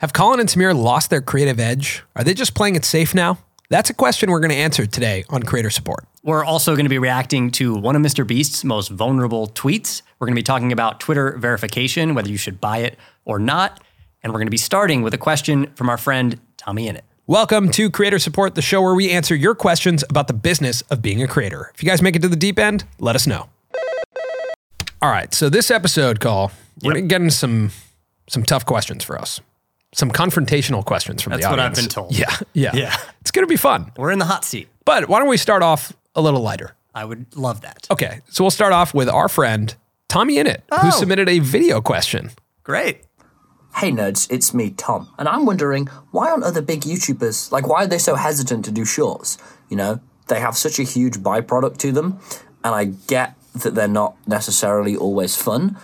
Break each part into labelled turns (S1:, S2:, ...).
S1: Have Colin and Samir lost their creative edge? Are they just playing it safe now? That's a question we're going to answer today on Creator Support.
S2: We're also going to be reacting to one of Mr. Beast's most vulnerable tweets. We're going to be talking about Twitter verification, whether you should buy it or not. And we're going to be starting with a question from our friend TommyInnit.
S1: Welcome to Creator Support, the show where we answer your questions about the business of being a creator. If you guys make it to the deep end, let us know. All right, so this episode call, we're
S2: Yep.
S1: going to get into some some tough questions for us. Some confrontational questions from
S2: That's
S1: the audience.
S2: That's what I've been told.
S1: Yeah, yeah.
S2: Yeah.
S1: It's going to be fun.
S2: We're in the hot seat.
S1: But why don't we start off a little lighter?
S2: I would love that.
S1: Okay, so we'll start off with our friend TommyInnit, who
S2: Oh.
S1: submitted a video question.
S2: Great.
S3: Hey nerds, it's me, Tom, and I'm wondering why aren't other big YouTubers like why are they so hesitant to do shorts? You know, they have such a huge byproduct to them, and I get that they're not necessarily always fun,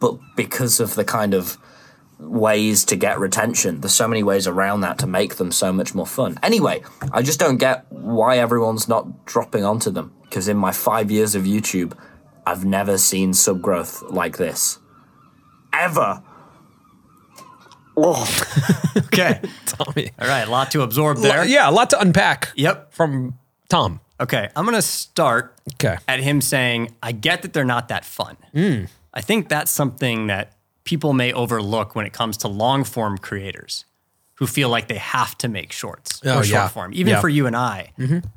S3: but because of the kind of ways to get retention, there's so many ways around that to make them so much more fun. Anyway, I just don't get why everyone's not dropping onto them because in my 5 years of YouTube, I've never seen sub growth like this. Ever.
S2: Okay.
S1: Tommy.
S2: All right. A lot to absorb there.
S1: Yeah, a lot to unpack
S2: Yep.
S1: from Tom.
S2: Okay. I'm going to start
S1: Okay.
S2: at him saying, I get that they're not that fun.
S1: Hmm.
S2: I think that's something that people may overlook when it comes to long form creators who feel like they have to make shorts
S1: Oh,
S2: or short
S1: yeah.
S2: form. Even
S1: Yeah. Mm-hmm.
S2: for you and I,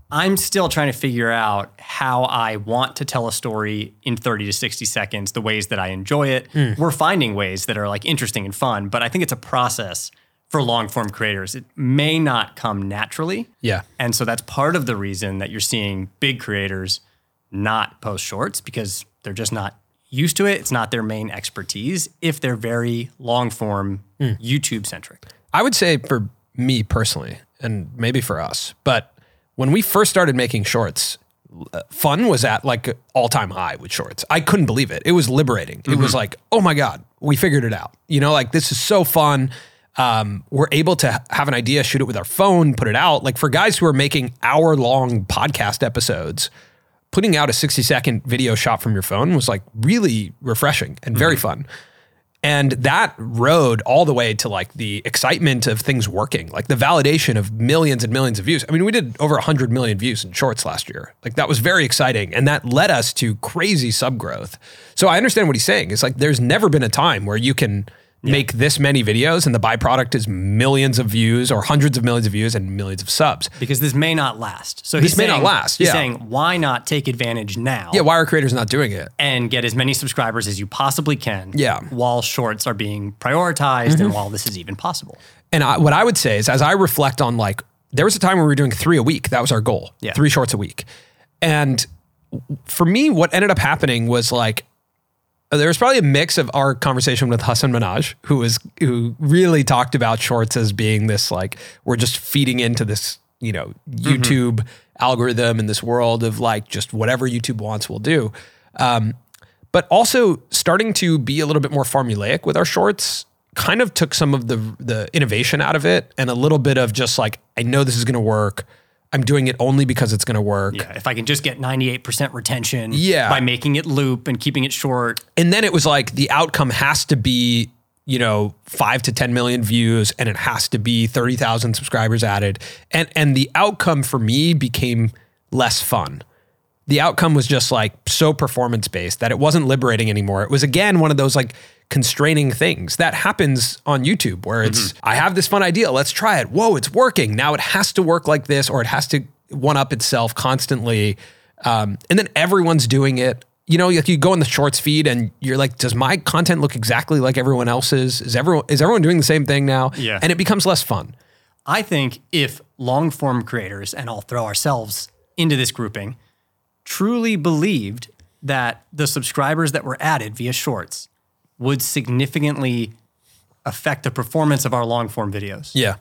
S2: I'm still trying to figure out how I want to tell a story in 30 to 60 seconds, the ways that I enjoy it.
S1: Hmm.
S2: We're finding ways that are like interesting and fun, but I think it's a process for long form creators. It may not come naturally.
S1: Yeah.
S2: And so that's part of the reason that you're seeing big creators not post shorts because they're just not used to it. It's not their main expertise if they're very long form
S1: Hmm.
S2: YouTube centric.
S1: I would say for me personally, and maybe for us, but when we first started making shorts, uh, fun was at like all time high with shorts. I couldn't believe it. It was liberating. It was like, oh my God, we figured it out. You know, like this is so fun. Um, we're able to have an idea, shoot it with our phone, put it out. Like for guys who are making hour long podcast episodes, putting out a 60 second video shot from your phone was like really refreshing and very mm-hmm. fun. And that rode all the way to like the excitement of things working, like the validation of millions and millions of views. I mean, we did over 100 million views in shorts last year. Like that was very exciting. And that led us to crazy sub growth. So I understand what he's saying. It's like there's never been a time where you can make this many videos and the byproduct is millions of views or hundreds of millions of views and millions of subs.
S2: Because this may not last. So
S1: This
S2: he's
S1: may not
S2: saying-
S1: last,
S2: He's
S1: yeah.
S2: saying, why not take advantage now
S1: Yeah, why are creators not doing it?
S2: and get as many subscribers as you possibly can
S1: Yeah. Mm-hmm.
S2: while shorts are being prioritized and while this is even possible?
S1: And I, what I would say is, as I reflect on like, there was a time where we were doing three a week. That was our goal.
S2: Yeah.
S1: Three shorts a week. And for me, what ended up happening was like, there was probably a mix of our conversation with Hasan Minhaj, who was who really talked about shorts as being this like we're just feeding into this you know YouTube algorithm in this world of like just whatever YouTube wants we'll do, um, but also starting to be a little bit more formulaic with our shorts. Kind of took some of the the innovation out of it and a little bit of just like I know this is going to work. I'm doing it only because it's going to work.
S2: Yeah, if I can just get 98% retention
S1: Yeah.
S2: by making it loop and keeping it short,
S1: and then it was like the outcome has to be you know 5 to 10 million views and it has to be 30,000 subscribers added and and the outcome for me became less fun the outcome was just like so performance based that it wasn't liberating anymore it was again one of those like constraining things. That happens on YouTube where it's I have this fun idea let's try it. Whoa it's working. Now it has to work like this or it has to one up itself constantly. Um, and then everyone's doing it. You know like you go in the shorts feed and you're like does my content look exactly like everyone else's? Is everyone is everyone doing the same thing now?
S2: Yeah.
S1: and it becomes less fun.
S2: I think if long form creators, and I'll throw ourselves into this grouping, truly believed that the subscribers that were added via shorts would significantly affect the performance of our long form videos,
S1: yeah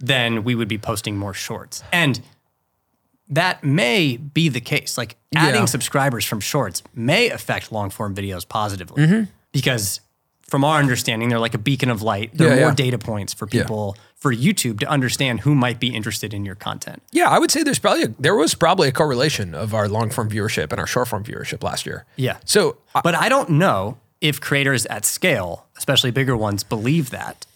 S2: then we would be posting more shorts. And that may be the case. Like adding
S1: Yeah.
S2: subscribers from shorts may affect long form videos positively
S1: Mm-hmm.
S2: because from our understanding, they're like a beacon of light. They're
S1: Yeah,
S2: more
S1: yeah.
S2: data points for people for YouTube to understand who might be interested in your content.
S1: Yeah, I would say there's probably a, there was probably a correlation of our long form viewership and our short form viewership last year.
S2: Yeah.
S1: So uh,
S2: But I don't know if creators at scale, especially bigger ones, believe that.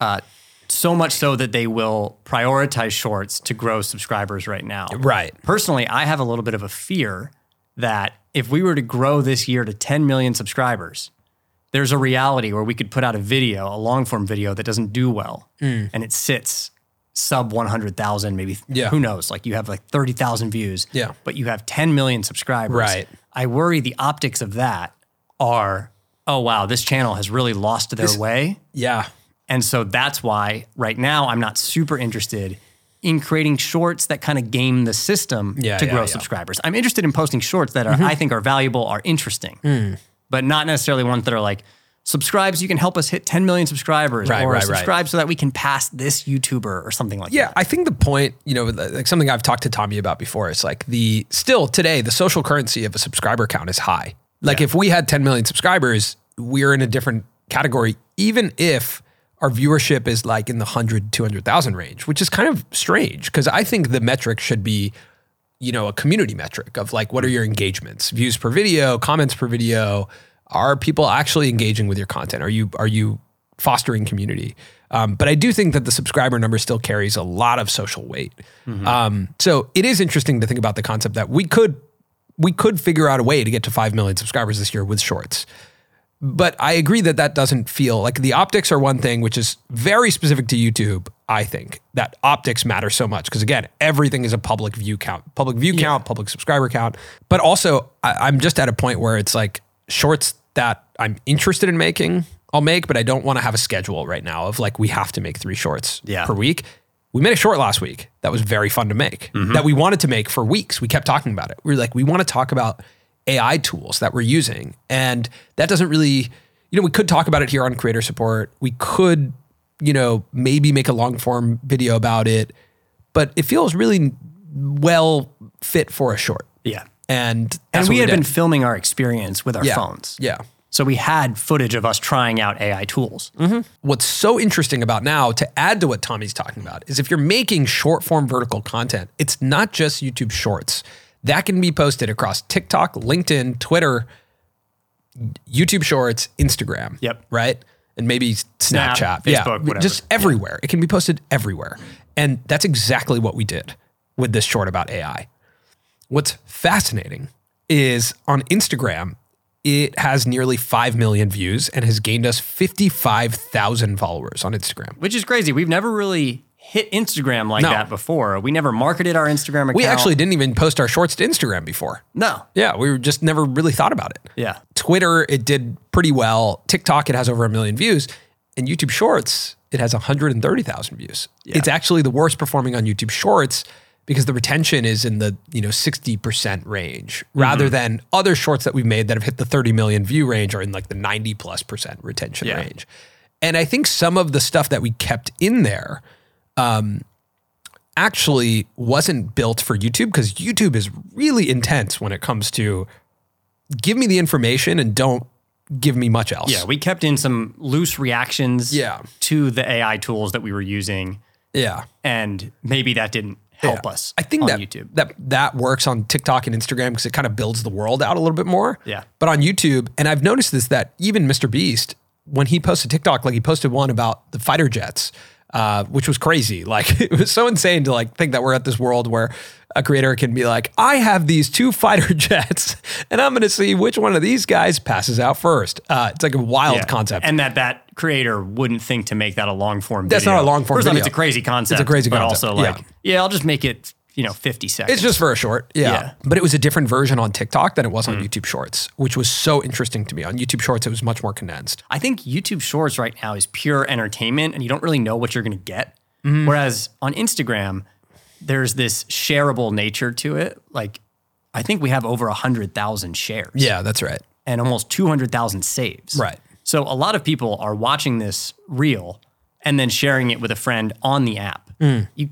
S2: Uh, so much so that they will prioritize shorts to grow subscribers right now.
S1: Right.
S2: Personally, I have a little bit of a fear that if we were to grow this year to 10 million subscribers, there's a reality where we could put out a video, a long form video that doesn't do well, and it sits sub 100,000, maybe,
S1: Yeah.
S2: who knows? Like you have like 30,000 views,
S1: Yeah.
S2: but you have 10 million subscribers.
S1: Right.
S2: I worry the optics of that are, oh, wow, this channel has really lost their way.
S1: Yeah.
S2: And so that's why right now I'm not super interested in creating shorts that kind of game the system
S1: Yeah,
S2: to
S1: yeah,
S2: grow
S1: yeah.
S2: subscribers. I'm interested in posting shorts that are I think are valuable, are interesting,
S1: Hmm.
S2: but not necessarily ones that are like subscribe so you can help us hit 10 million subscribers
S1: Right,
S2: or
S1: right, right.
S2: subscribe so that we can pass this YouTuber or something like
S1: Yeah,
S2: that.
S1: I think the point, you know, like something I've talked to Tommy about before is like the still today the social currency of a subscriber count is high. Like if we had 10 million subscribers, we're in a different category even if our viewership is like in the 100 200,000 range, which is kind of strange because I think the metric should be you know, a community metric of like what are your engagements, views per video, comments per video, are people actually engaging with your content? Are you are you fostering community? Um, but I do think that the subscriber number still carries a lot of social weight. Um, so it is interesting to think about the concept that we could we could figure out a way to get to five million subscribers this year with shorts. But I agree that that doesn't feel like the optics are one thing, which is very specific to YouTube. I think that optics matter so much because again, everything is a public view count, public view count, public subscriber count. But also, I, I'm just at a point where it's like shorts that I'm interested in making, I'll make, but I don't want to have a schedule right now of like we have to make three shorts
S2: Yeah.
S1: per week. We made a short last week that was very fun to make. Mm-hmm. That we wanted to make for weeks. We kept talking about it. We were like, we want to talk about AI tools that we're using. And that doesn't really, you know, we could talk about it here on creator support. We could, you know, maybe make a long form video about it, but it feels really well fit for a short.
S2: Yeah.
S1: And
S2: And
S1: what
S2: we had
S1: did.
S2: been filming our experience with our
S1: yeah.
S2: phones.
S1: Yeah.
S2: So we had footage of us trying out AI tools. Mm-hmm.
S1: What's so interesting about now, to add to what Tommy's talking about, is if you're making short form vertical content, it's not just YouTube Shorts. That can be posted across TikTok, LinkedIn, Twitter, YouTube Shorts, Instagram.
S2: Yep.
S1: Right? And maybe
S2: Snap,
S1: Snapchat.
S2: Facebook, whatever.
S1: Just everywhere. It can be posted everywhere. And that's exactly what we did with this short about AI. What's fascinating is on Instagram, it has nearly 5 million views and has gained us 55,000 followers on Instagram.
S2: which is crazy. We've never really hit Instagram like
S1: No.
S2: that before. We never marketed our Instagram account.
S1: We actually didn't even post our shorts to Instagram before.
S2: no.
S1: Yeah, we were just never really thought about it.
S2: Yeah.
S1: Twitter, it did pretty well. TikTok, it has over a million views. And YouTube Shorts, it has 130,000 views. It's actually the worst performing on YouTube Shorts because the retention is in the you know 60% range rather
S2: Mm-hmm.
S1: than other shorts that we've made that have hit the 30 million view range are in like the 90 plus percent retention
S2: Yeah.
S1: range. And I think some of the stuff that we kept in there um, actually wasn't built for YouTube because YouTube is really intense when it comes to give me the information and don't give me much else.
S2: Yeah. We kept in some loose reactions
S1: Yeah.
S2: to the AI tools that we were using.
S1: Yeah.
S2: And maybe that didn't help
S1: Yeah.
S2: us
S1: I think
S2: on
S1: that
S2: YouTube.
S1: that that works on TikTok and Instagram because it kind of builds the world out a little bit more.
S2: Yeah.
S1: But on YouTube, and I've noticed this that even Mr. Beast, when he posted TikTok, like he posted one about the fighter jets, uh, which was crazy. Like it was so insane to like think that we're at this world where a creator can be like, I have these two fighter jets, and I'm going to see which one of these guys passes out first. Uh, it's like a wild
S2: Yeah.
S1: concept.
S2: And that that creator wouldn't think to make that a long form
S1: That's
S2: video.
S1: not a long form
S2: First off, it's a crazy concept.
S1: It's a crazy
S2: but
S1: concept,
S2: also like,
S1: yeah.
S2: yeah. I'll just make it, you know, 50 seconds.
S1: It's just for a short, yeah.
S2: Yeah.
S1: But it was a different version on TikTok than it was on
S2: Mm.
S1: YouTube Shorts, which was so interesting to me. On YouTube Shorts, it was much more condensed.
S2: I think YouTube Shorts right now is pure entertainment and you don't really know what you're going to get.
S1: Mm-hmm.
S2: Whereas on Instagram, there's this shareable nature to it. Like, I think we have over 100,000 shares
S1: Yeah, that's right.
S2: and almost 200,000 saves.
S1: Right.
S2: So a lot of people are watching this reel and then sharing it with a friend on the app.
S1: Mm.
S2: You,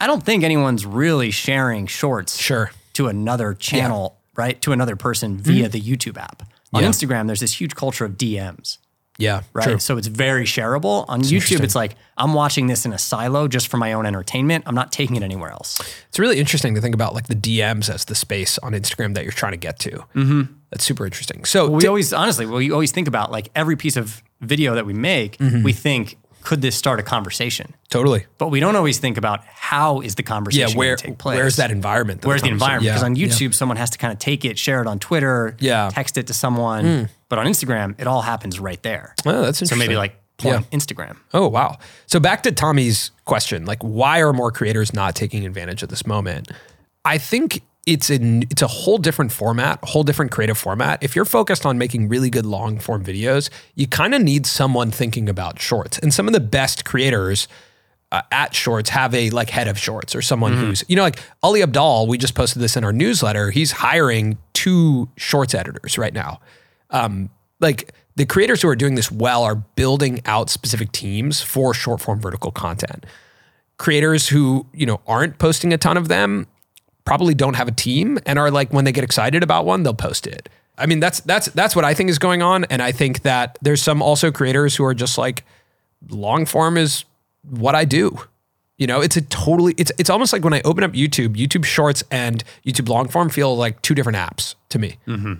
S2: I don't think anyone's really sharing shorts
S1: Sure.
S2: to another channel, right? To another person via the YouTube app. On
S1: Mm-hmm. Yeah.
S2: Instagram, there's this huge culture of DMs
S1: Yeah,
S2: right?
S1: true.
S2: So it's very shareable. On YouTube, it's like I'm watching this in a silo just for my own entertainment. I'm not taking it anywhere else.
S1: It's really interesting to think about like the DMs as the space on Instagram that you're trying to get to. Mm-hmm. That's super interesting. So
S2: We
S1: ti-
S2: always, honestly, we always think about like every piece of video that we make,
S1: Mm-hmm.
S2: we think could this start a conversation?
S1: Totally.
S2: But we don't always think about how is the
S1: Yeah.
S2: conversation
S1: Where
S2: take place.
S1: where's that environment? that
S2: Where's the
S1: conversation-
S2: environment?
S1: Yeah,
S2: Because on
S1: yeah.
S2: YouTube, someone has to kind of take it, share it on Twitter,
S1: Yeah.
S2: Text it to someone. Hmm. But on Instagram, it all happens right there.
S1: Oh, that's interesting.
S2: So maybe like point Instagram.
S1: Oh wow. So back to Tommy's question, like why are more creators not taking advantage of this moment? I think it's a it's a whole different format, whole different creative format. If you're focused on making really good long form videos, you kind of need someone thinking about shorts. And some of the best creators uh, at shorts have a like head of shorts or someone who's you know like Ali Abdaal. We just posted this in our newsletter. He's hiring two shorts editors right now um, like the creators who are doing this well are building out specific teams for short form vertical content. Creators who, you know, aren't posting a ton of them probably don't have a team and are like when they get excited about one, they'll post it. I mean, that's that's that's what I think is going on and I think that there's some also creators who are just like long form is what I do. You know, it's a totally it's it's almost like when I open up YouTube, YouTube Shorts and YouTube long form feel like two different apps to me mm-hmm.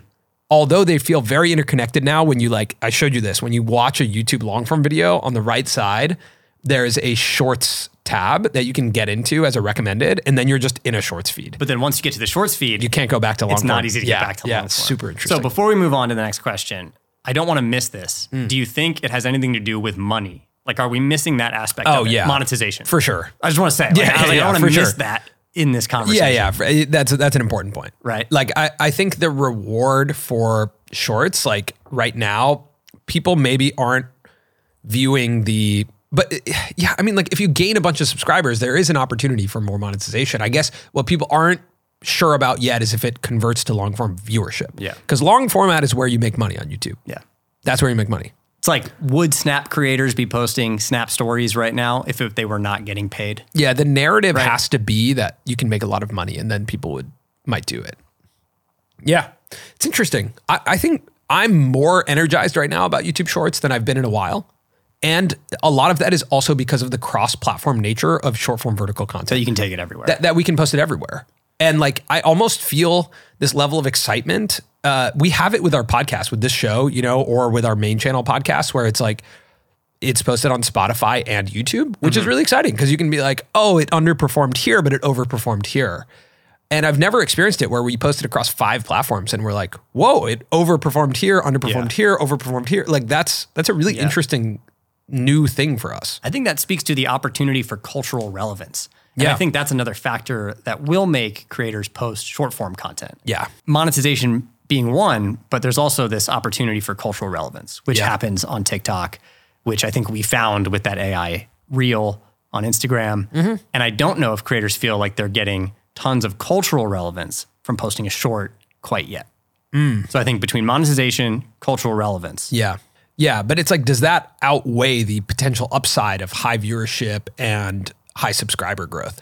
S1: although they feel very interconnected now when you like i showed you this when you watch a youtube long form video on the right side there's a shorts tab that you can get into as a recommended and then you're just in a shorts feed
S2: But then once you get to the shorts feed,
S1: you can't go back to long
S2: it's
S1: form
S2: not easy to
S1: yeah,
S2: get back to
S1: yeah
S2: long
S1: it's super interesting
S2: So before we move on to the next question, I don't want to miss this.
S1: Hmm.
S2: Do you think it has anything to do with money? Like, are we missing that aspect
S1: Oh, yeah.
S2: monetization?
S1: for sure
S2: I just want to say, like,
S1: Yeah,
S2: I, like,
S1: yeah,
S2: I don't want to miss
S1: sure.
S2: that in this conversation.
S1: yeah yeah that's that's an important point
S2: Right.
S1: like I, I think the reward for shorts like right now people maybe aren't viewing the but uh, yeah i mean like if you gain a bunch of subscribers there is an opportunity for more monetization. I guess what people aren't sure about yet is if it converts to long form viewership.
S2: Yeah.
S1: because long format is where you make money on youtube.
S2: Yeah.
S1: that's where you make money.
S2: It's like, would Snap creators be posting Snap stories right now if, if they were not getting paid?
S1: yeah the narrative has to be that you can make a lot of money and then people would might do it. Yeah. It's interesting. I, I think i'm more energized right now about youtube shorts than i've been in a while and a lot of that is also because of the cross-platform nature of short-form vertical
S2: So
S1: content
S2: you can take it everywhere.
S1: that, that we can post it everywhere and like i almost feel this level of excitement uh, we have it with our podcast with this show you know or with our main channel podcast where it's like it's posted on Spotify and YouTube, which is really exciting because you can be like, oh, it underperformed here, but it overperformed here. And I've never experienced it where we posted across five platforms and we're like, whoa, it overperformed here, underperformed
S2: Yeah.
S1: here, overperformed here. Like that's that's a really interesting new thing for us.
S2: I think that speaks to the opportunity for cultural relevance. And
S1: Yeah.
S2: I think that's another factor that will make creators post short form content.
S1: Yeah.
S2: Monetization being one, but there's also this opportunity for cultural relevance, which
S1: Yeah.
S2: happens on TikTok, which I think we found with that AI reel on Instagram.
S1: Mm-hmm.
S2: And I don't know if creators feel like they're getting tons of cultural relevance from posting a short quite yet.
S1: Mm.
S2: So I think between monetization, cultural relevance,
S1: Yeah. Yeah. But it's like, does that outweigh the potential upside of high viewership and high subscriber growth?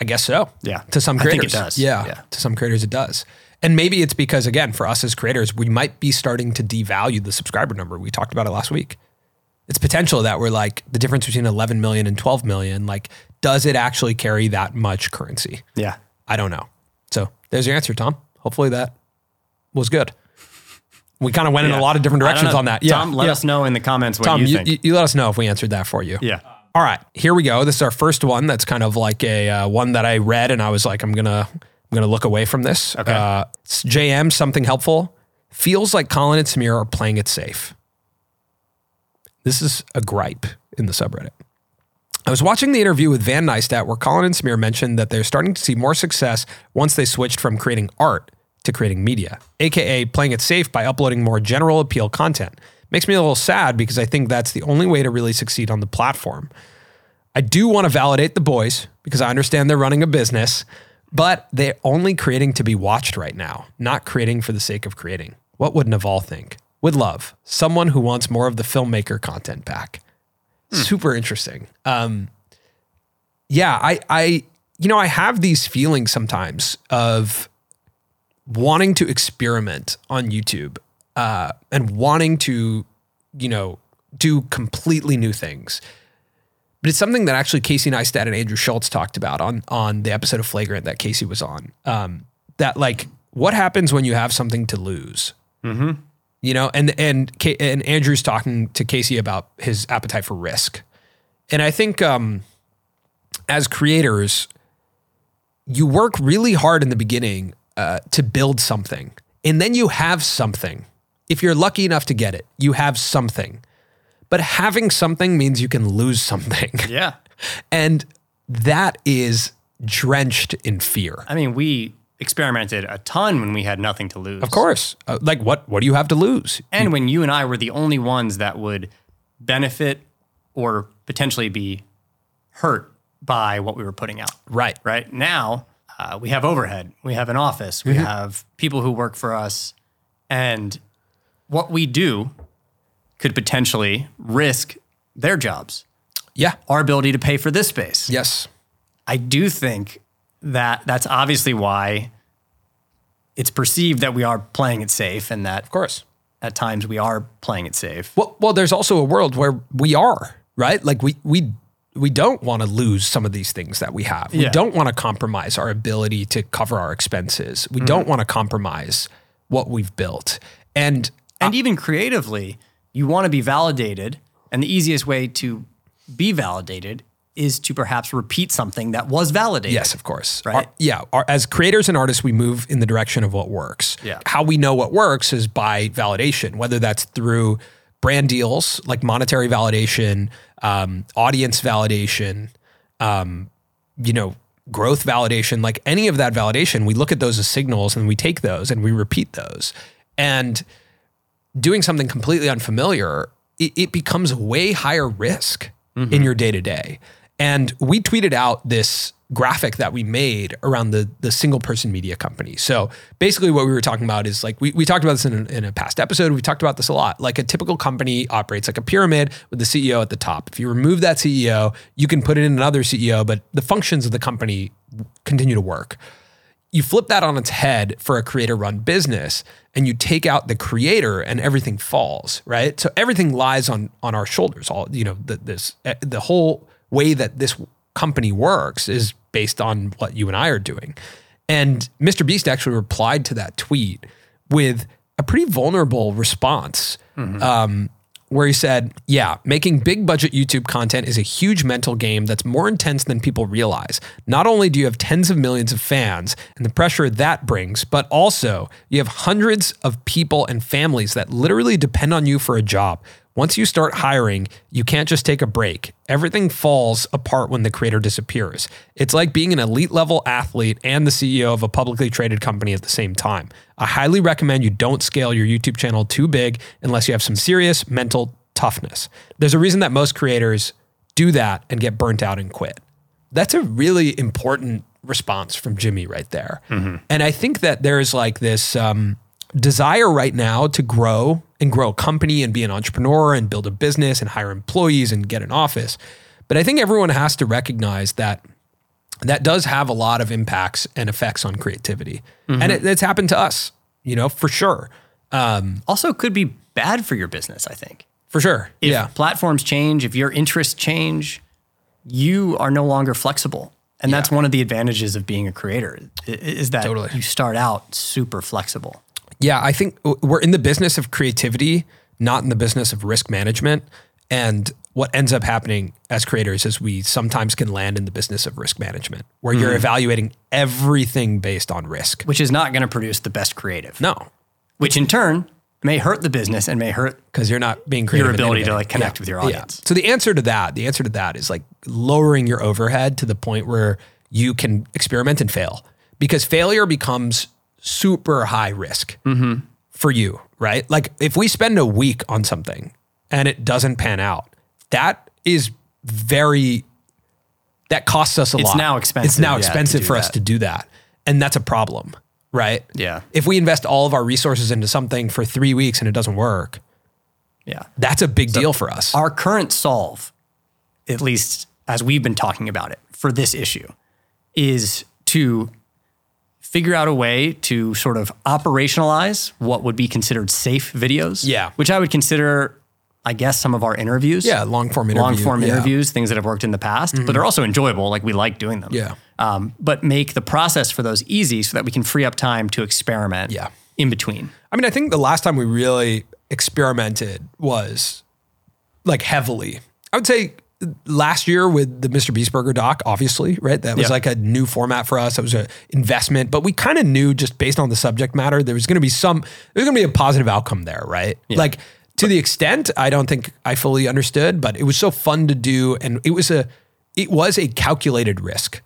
S1: I guess so.
S2: Yeah.
S1: To some creators.
S2: it does.
S1: Yeah,
S2: Yeah.
S1: To some creators, it does. And maybe it's because, again, for us as creators, we might be starting to devalue the subscriber number. We talked about it last week. It's potential that we're like the difference between 11 million and 12 million. Like, does it actually carry that much currency?
S2: yeah.
S1: I don't know. So there's your answer, Tom. Hopefully that was good. We kind of went in a lot of different directions on that. Yeah.
S2: Tom, let
S1: yeah.
S2: us know in the comments what
S1: Tom,
S2: you,
S1: you,
S2: think.
S1: you, you let us know if we answered that for you.
S2: yeah.
S1: All right, here we go. This is our first one. That's kind of like a uh, one that I read, and I was like, I'm gonna I'm gonna look away from this.
S2: Okay.
S1: Uh, JM something helpful. Feels like Colin and Samir are playing it safe. This is a gripe in the subreddit. I was watching the interview with Van Neistat where Colin and Samir mentioned that they're starting to see more success once they switched from creating art to creating media, aka playing it safe by uploading more general appeal content. Makes me a little sad because I think that's the only way to really succeed on the platform. I do want to validate the boys because I understand they're running a business, but they're only creating to be watched right now, not creating for the sake of creating. What would Naval think? Would love someone who wants more of the filmmaker content back. Super interesting. Um, yeah, I, I, you know, I have these feelings sometimes of wanting to experiment on YouTube uh, and wanting to, you know, do completely new things. But it's something that actually Casey Neistat and Andrew Schulz talked about on on the episode of Flagrant that Casey was on. Um, that like, what happens when you have something to lose? You know, and and and Andrew's talking to Casey about his appetite for risk, And I think um, as creators, you work really hard in the beginning uh, to build something, and then you have something. If you're lucky enough to get it, you have something. But having something means you can lose something.
S2: Yeah.
S1: And that is drenched in fear.
S2: I mean, we experimented a ton when we had nothing to lose.
S1: Of course. Uh, like what what do you have to lose?
S2: And when you and I were the only ones that would benefit or potentially be hurt by what we were putting out.
S1: Right.
S2: Right now, uh, we have overhead, we have an office, we have people who work for us, and what we do could potentially risk their jobs,
S1: Yeah.
S2: our ability to pay for this space.
S1: Yes.
S2: I do think that that's obviously why it's perceived that we are playing it safe and that
S1: Of course.
S2: at times we are playing it safe.
S1: Well, well, there's also a world where we are right. Like we we we don't want to lose some of these things that we have. We
S2: Yeah.
S1: don't want to compromise our ability to cover our expenses. We mm-hmm. don't want to compromise what we've built. And
S2: And even creatively, you want to be validated. And the easiest way to be validated is to perhaps repeat something that was validated.
S1: yes, of course.
S2: Right.
S1: Our- yeah. Our, as creators and artists, we move in the direction of what works.
S2: Yeah.
S1: How we know what works is by validation, whether that's through brand deals like monetary validation, um, audience validation, um, you know, growth validation, like any of that validation, we look at those as signals and we take those and we repeat those. And doing something completely unfamiliar, it, it becomes way higher risk in your day to day. And we tweeted out this graphic that we made around the the single person media company. So basically, what we were talking about is like we, we talked about this in a, in a past episode. We talked about this a lot. Like a typical company operates like a pyramid with the CEO at the top. If you remove that CEO, you can put in another CEO, but the functions of the company continue to work you flip that on its head for a creator run business and you take out the creator and everything falls right so everything lies on on our shoulders all you know the, this eh, the whole way that this company works is based on what you and I are doing and Mr Beast actually replied to that tweet with a pretty vulnerable response um, where he said, Yeah, making big budget YouTube content is a huge mental game that's more intense than people realize. Not only do you have tens of millions of fans and the pressure that brings, but also you have hundreds of people and families that literally depend on you for a job. Once you start hiring, you can't just take a break. Everything falls apart when the creator disappears. It's like being an elite level athlete and the CEO of a publicly traded company at the same time. I highly recommend you don't scale your YouTube channel too big unless you have some serious mental toughness. There's a reason that most creators do that and get burnt out and quit. That's a really important response from Jimmy right there. And I think that there's like this um, desire right now to grow and grow a company and be an entrepreneur and build a business and hire employees and get an office. But I think everyone has to recognize that that does have a lot of impacts and effects on creativity. And mm-hmm. it, it's happened to us, you know, for sure.
S2: Um, also, could be bad for your business, I think.
S1: For sure.
S2: If
S1: yeah.
S2: platforms change, if your interests change, you are no longer flexible. And that's one of the advantages of being a creator is that
S1: Totally.
S2: you start out super flexible.
S1: Yeah, I think we're in the business of creativity, not in the business of risk management. And what ends up happening as creators is we sometimes can land in the business of risk management, where you're hmm. evaluating everything based on risk.
S2: which is not going to produce the best creative,
S1: No,
S2: which in turn may hurt the business and may hurt
S1: because you're not being creative. and
S2: ability to, like, connect with your audience.
S1: So the answer to that, the answer to that is like lowering your overhead to the point where you can experiment and fail, because failure becomes super high risk
S2: Mm-hmm.
S1: for you, right? Like if we spend a week on something and it doesn't pan out, that is very that costs us a
S2: It's
S1: lot.
S2: It's now expensive,
S1: It's now
S2: yeah,
S1: expensive for us to do that, and that's a problem, right?
S2: Yeah.
S1: If we invest all of our resources into something for three weeks and it doesn't work,
S2: Yeah.
S1: that's a big deal for us.
S2: Our current solve, at least as we've been talking about it for this issue, is to figure out a way to sort of operationalize what would be considered safe videos.
S1: Yeah.
S2: Which I would consider, I guess, some of our interviews.
S1: Yeah, long form interview.
S2: Long form
S1: Yeah. Mm-hmm.
S2: interviews, things that have worked in the past, but they're also enjoyable. Like we like doing them.
S1: Yeah.
S2: Um, but make the process for those easy so that we can free up time to experiment.
S1: Yeah.
S2: In between.
S1: I mean, I think the last time we really experimented was like heavily. I would say last year with the Mr. Beast Burger doc, obviously, right? That was
S2: Yeah.
S1: like a new format for us. It was an investment, but we kind of knew just based on the subject matter, there was going to be some, there's going to be a positive outcome there, right? Like to the extent I don't think I fully understood, but it was so fun to do, and it was a, it was a calculated risk.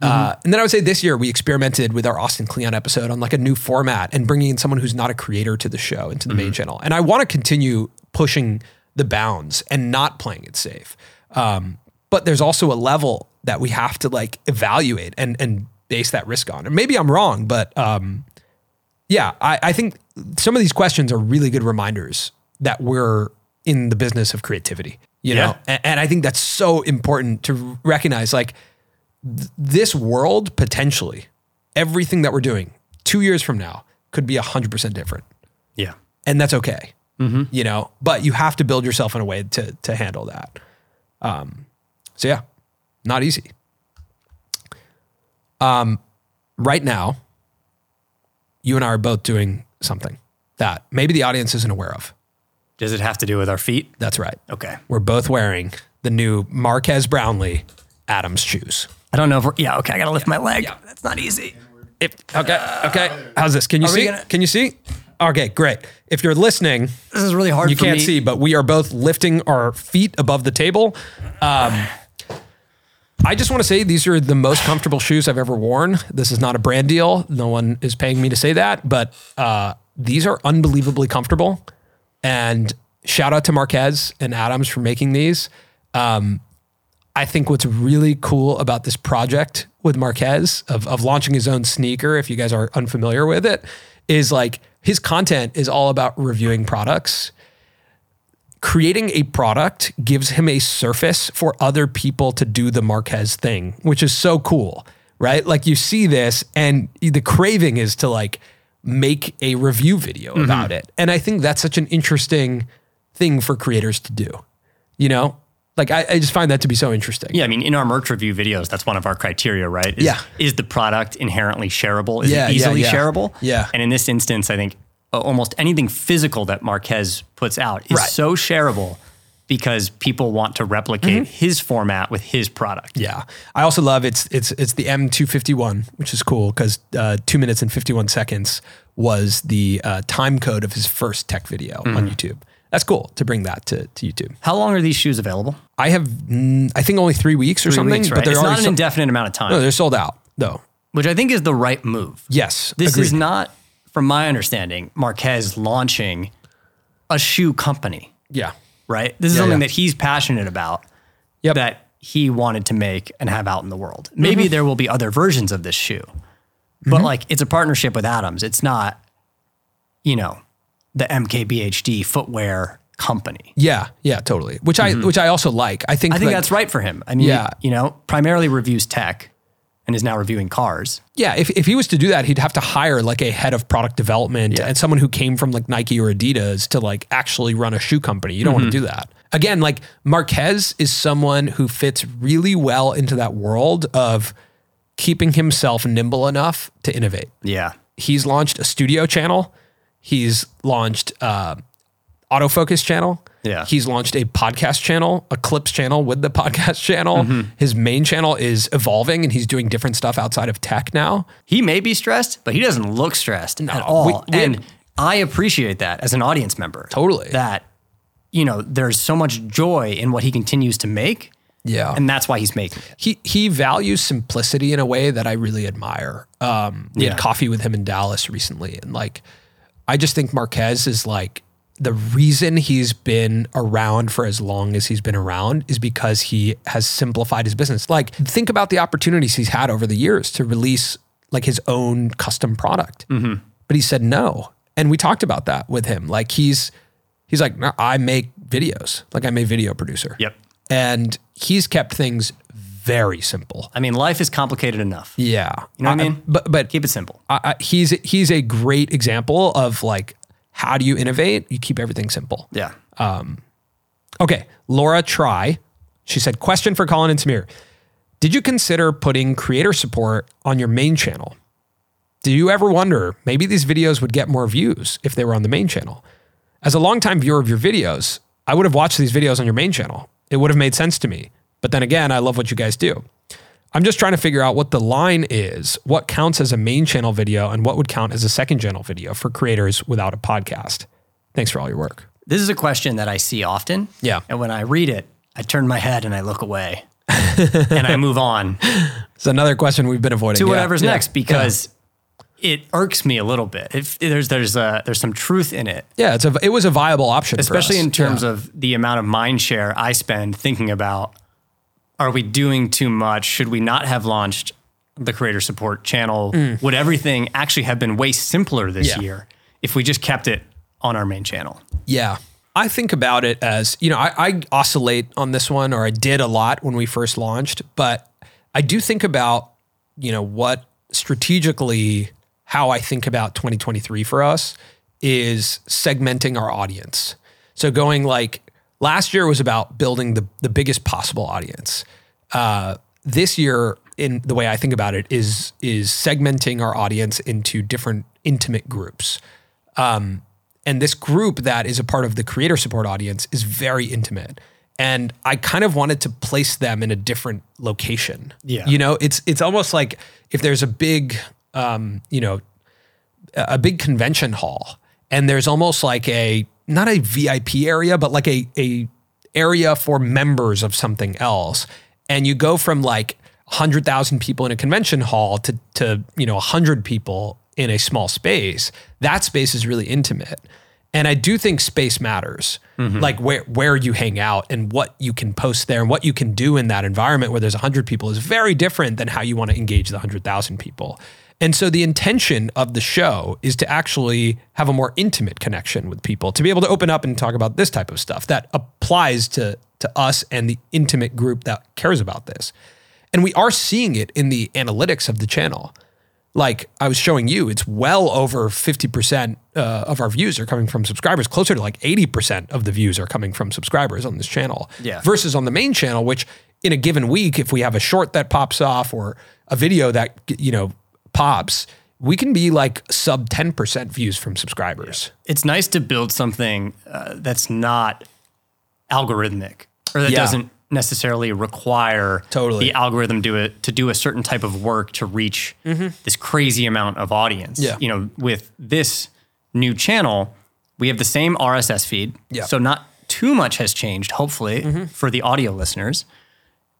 S1: Uh, and then I would say this year we experimented with our Austin Kleon episode on like a new format and bringing in someone who's not a creator to the show into the main channel. And I want to continue pushing the bounds and not playing it safe. Um, but there's also a level that we have to like evaluate and and base that risk on. And maybe I'm wrong, but um, yeah, I, I think some of these questions are really good reminders that we're in the business of creativity. You know, and, and I think that's so important to recognize. Like th- this world potentially, everything that we're doing two years from now could be hundred percent different,
S2: Yeah.
S1: and that's okay. You know, but you have to build yourself in a way to to handle that. Um, so yeah, not easy. Um, right now, you and I are both doing something that maybe the audience isn't aware of.
S2: Does it have to do with our feet?
S1: That's right.
S2: Okay.
S1: We're both wearing the new Marques Brownlee Atoms shoes.
S2: I don't know if we're, yeah, okay, I gotta lift my leg. Yeah. That's not easy.
S1: If, okay, okay. How's this? Can you
S2: we
S1: see?
S2: gonna-
S1: Can you see? Okay, great. If you're listening,
S2: This is really hard
S1: you can't
S2: me.
S1: see, but we are both lifting our feet above the table. Um, I just want to say these are the most comfortable shoes I've ever worn. This is not a brand deal. No one is paying me to say that, but uh, these are unbelievably comfortable. And shout out to Marques and Atoms for making these. Um, I think what's really cool about this project with Marques of, of launching his own sneaker, if you guys are unfamiliar with it, is like his content is all about reviewing products. Creating a product gives him a surface for other people to do the Marques thing, which is so cool, right? Like you see this and the craving is to like make a review video mm-hmm. about it. And I think that's such an interesting thing for creators to do. You know, like I, I just find that to be so interesting.
S2: Yeah, I mean, in our merch review videos, that's one of our criteria, right? Is,
S1: Yeah.
S2: Is the product inherently shareable? Is
S1: Yeah,
S2: it easily
S1: yeah.
S2: shareable?
S1: Yeah.
S2: And in this instance, I think uh, almost anything physical that Marques puts out is
S1: Right.
S2: so shareable because people want to replicate
S1: Mm-hmm.
S2: his format with his product.
S1: Yeah, I also love it's it's it's the M251, which is cool because uh, two minutes and 51 seconds was the uh, time code of his first tech video on YouTube. That's cool to bring that to, to YouTube.
S2: How long are these shoes available?
S1: I have mm, I think only three weeks or
S2: Three
S1: something,
S2: weeks,
S1: but
S2: right?
S1: they're
S2: It's not
S1: already
S2: an
S1: sold-
S2: indefinite amount of time,
S1: no, they're sold out though.
S2: which I think is the right move.
S1: Yes,
S2: This
S1: agreed.
S2: is not, from my understanding, Marques launching a shoe company,
S1: yeah.
S2: right? This is something
S1: yeah.
S2: that he's passionate about
S1: Yep.
S2: that he wanted to make and have out in the world. Maybe
S1: Mm-hmm.
S2: there will be other versions of this shoe, but like it's a partnership with Atoms. It's not, you know, the MKBHD footwear company.
S1: Yeah, yeah, totally. Which I which I also like. I think
S2: Mm-hmm. I think
S1: like-
S2: that's right for him. I mean,
S1: Yeah.
S2: you know, primarily reviews tech and is now reviewing cars.
S1: Yeah, if, if he was to do that, he'd have to hire like a head of product development and someone who came from like Nike or Adidas to like actually run a shoe company. You don't want to do that. Again, like Marques is someone who fits really well into that world of keeping himself nimble enough to innovate.
S2: Yeah.
S1: He's launched a studio channel. He's launched uh, autofocus channel.
S2: Yeah.
S1: He's launched a podcast channel, a clips channel with the podcast channel.
S2: Mm-hmm.
S1: His main channel is evolving and he's doing different stuff outside of tech now.
S2: He may be stressed, but he doesn't look stressed at all.
S1: we- we-
S2: and I appreciate that as an audience member.
S1: Totally.
S2: That, you know, there's so much joy in what he continues to make.
S1: Yeah.
S2: And that's why he's making it.
S1: he he values simplicity in a way that I really admire. Um, we
S2: Yeah.
S1: had coffee with him in Dallas recently, and like, I just think Marques is like the reason he's been around for as long as he's been around is because he has simplified his business. Like, think about the opportunities he's had over the years to release like his own custom product, mm-hmm. but he said no, and we talked about that with him. Like, he's he's like, no, I make videos, like I'm a video producer.
S2: Yep.
S1: and he's kept things very simple.
S2: I mean, life is complicated enough.
S1: Yeah,
S2: You know what I mean?
S1: But but
S2: Keep it simple.
S1: I, I, he's he's a great example of like how do you innovate? You keep everything simple.
S2: Yeah.
S1: Um, Okay, Laura Try, she said, question for Colin and Samir. Did you consider putting creator support on your main channel? Do you ever wonder maybe these videos would get more views if they were on the main channel? As a longtime viewer of your videos, I would have watched these videos on your main channel. It would have made sense to me. But then again, I love what you guys do. I'm just trying to figure out what the line is, what counts as a main channel video, and what would count as a second channel video for creators without a podcast. Thanks for all your work.
S2: This is a question that I see often.
S1: Yeah.
S2: And when I read it, I turn my head and I look away. and I move on
S1: It's another question we've been avoiding.
S2: to
S1: Yeah.
S2: whatever's
S1: Yeah.
S2: next because it irks me a little bit. If there's there's a there's some truth in it,
S1: Yeah, it's a, it was a viable option, for
S2: especially in terms
S1: Yeah.
S2: of the amount of mind share I spend thinking about are we doing too much? Should we not have launched the creator support channel? Would everything actually have been way simpler this
S1: Mm. Yeah.
S2: year if we just kept it on our main channel?
S1: Yeah. I think about it as, you know, I, I oscillate on this one, or I did a lot when we first launched, but I do think about, you know, what strategically, how I think about 2023 for us is segmenting our audience. So going like last year was about building the, the biggest possible audience. Uh, this year, in the way I think about it, is is segmenting our audience into different intimate groups and this group that is a part of the creator support audience is very intimate and i kind of wanted to place them in a different location
S2: Yeah.
S1: you know it's it's almost like if there's a big um you know a big convention hall and there's almost like a not a vip area but like a a area for members of something else. And you go from like 100,000 people in a convention hall to to you know 100 people in a small space that space is really intimate and I do think space matters mm-hmm. like where where you hang out and what you can post there and what you can do in that environment where there's 100 people is very different than how you want to engage the 100,000 people and so the intention of the show is to actually have a more intimate connection with people, to be able to open up and talk about this type of stuff that applies to to us and the intimate group that cares about this. And we are seeing it in the analytics of the channel. Like I was showing you, it's well over 50% uh, of our views are coming from subscribers, closer to like 80% of the views are coming from subscribers on this channel.
S2: Yeah.
S1: Versus on the main channel, which in a given week, if we have a short that pops off or a video that, you know, pops, we can be like sub 10% views from subscribers.
S2: It's nice to build something uh, that's not algorithmic or that
S1: Yeah.
S2: doesn't necessarily require
S1: Totally.
S2: the algorithm do it to do a certain type of work to reach this crazy amount of audience.
S1: Mm-hmm. Yeah.
S2: You know, with this new channel, we have the same RSS feed.
S1: Yeah. Mm-hmm.
S2: So not too much has changed, hopefully, for the audio listeners.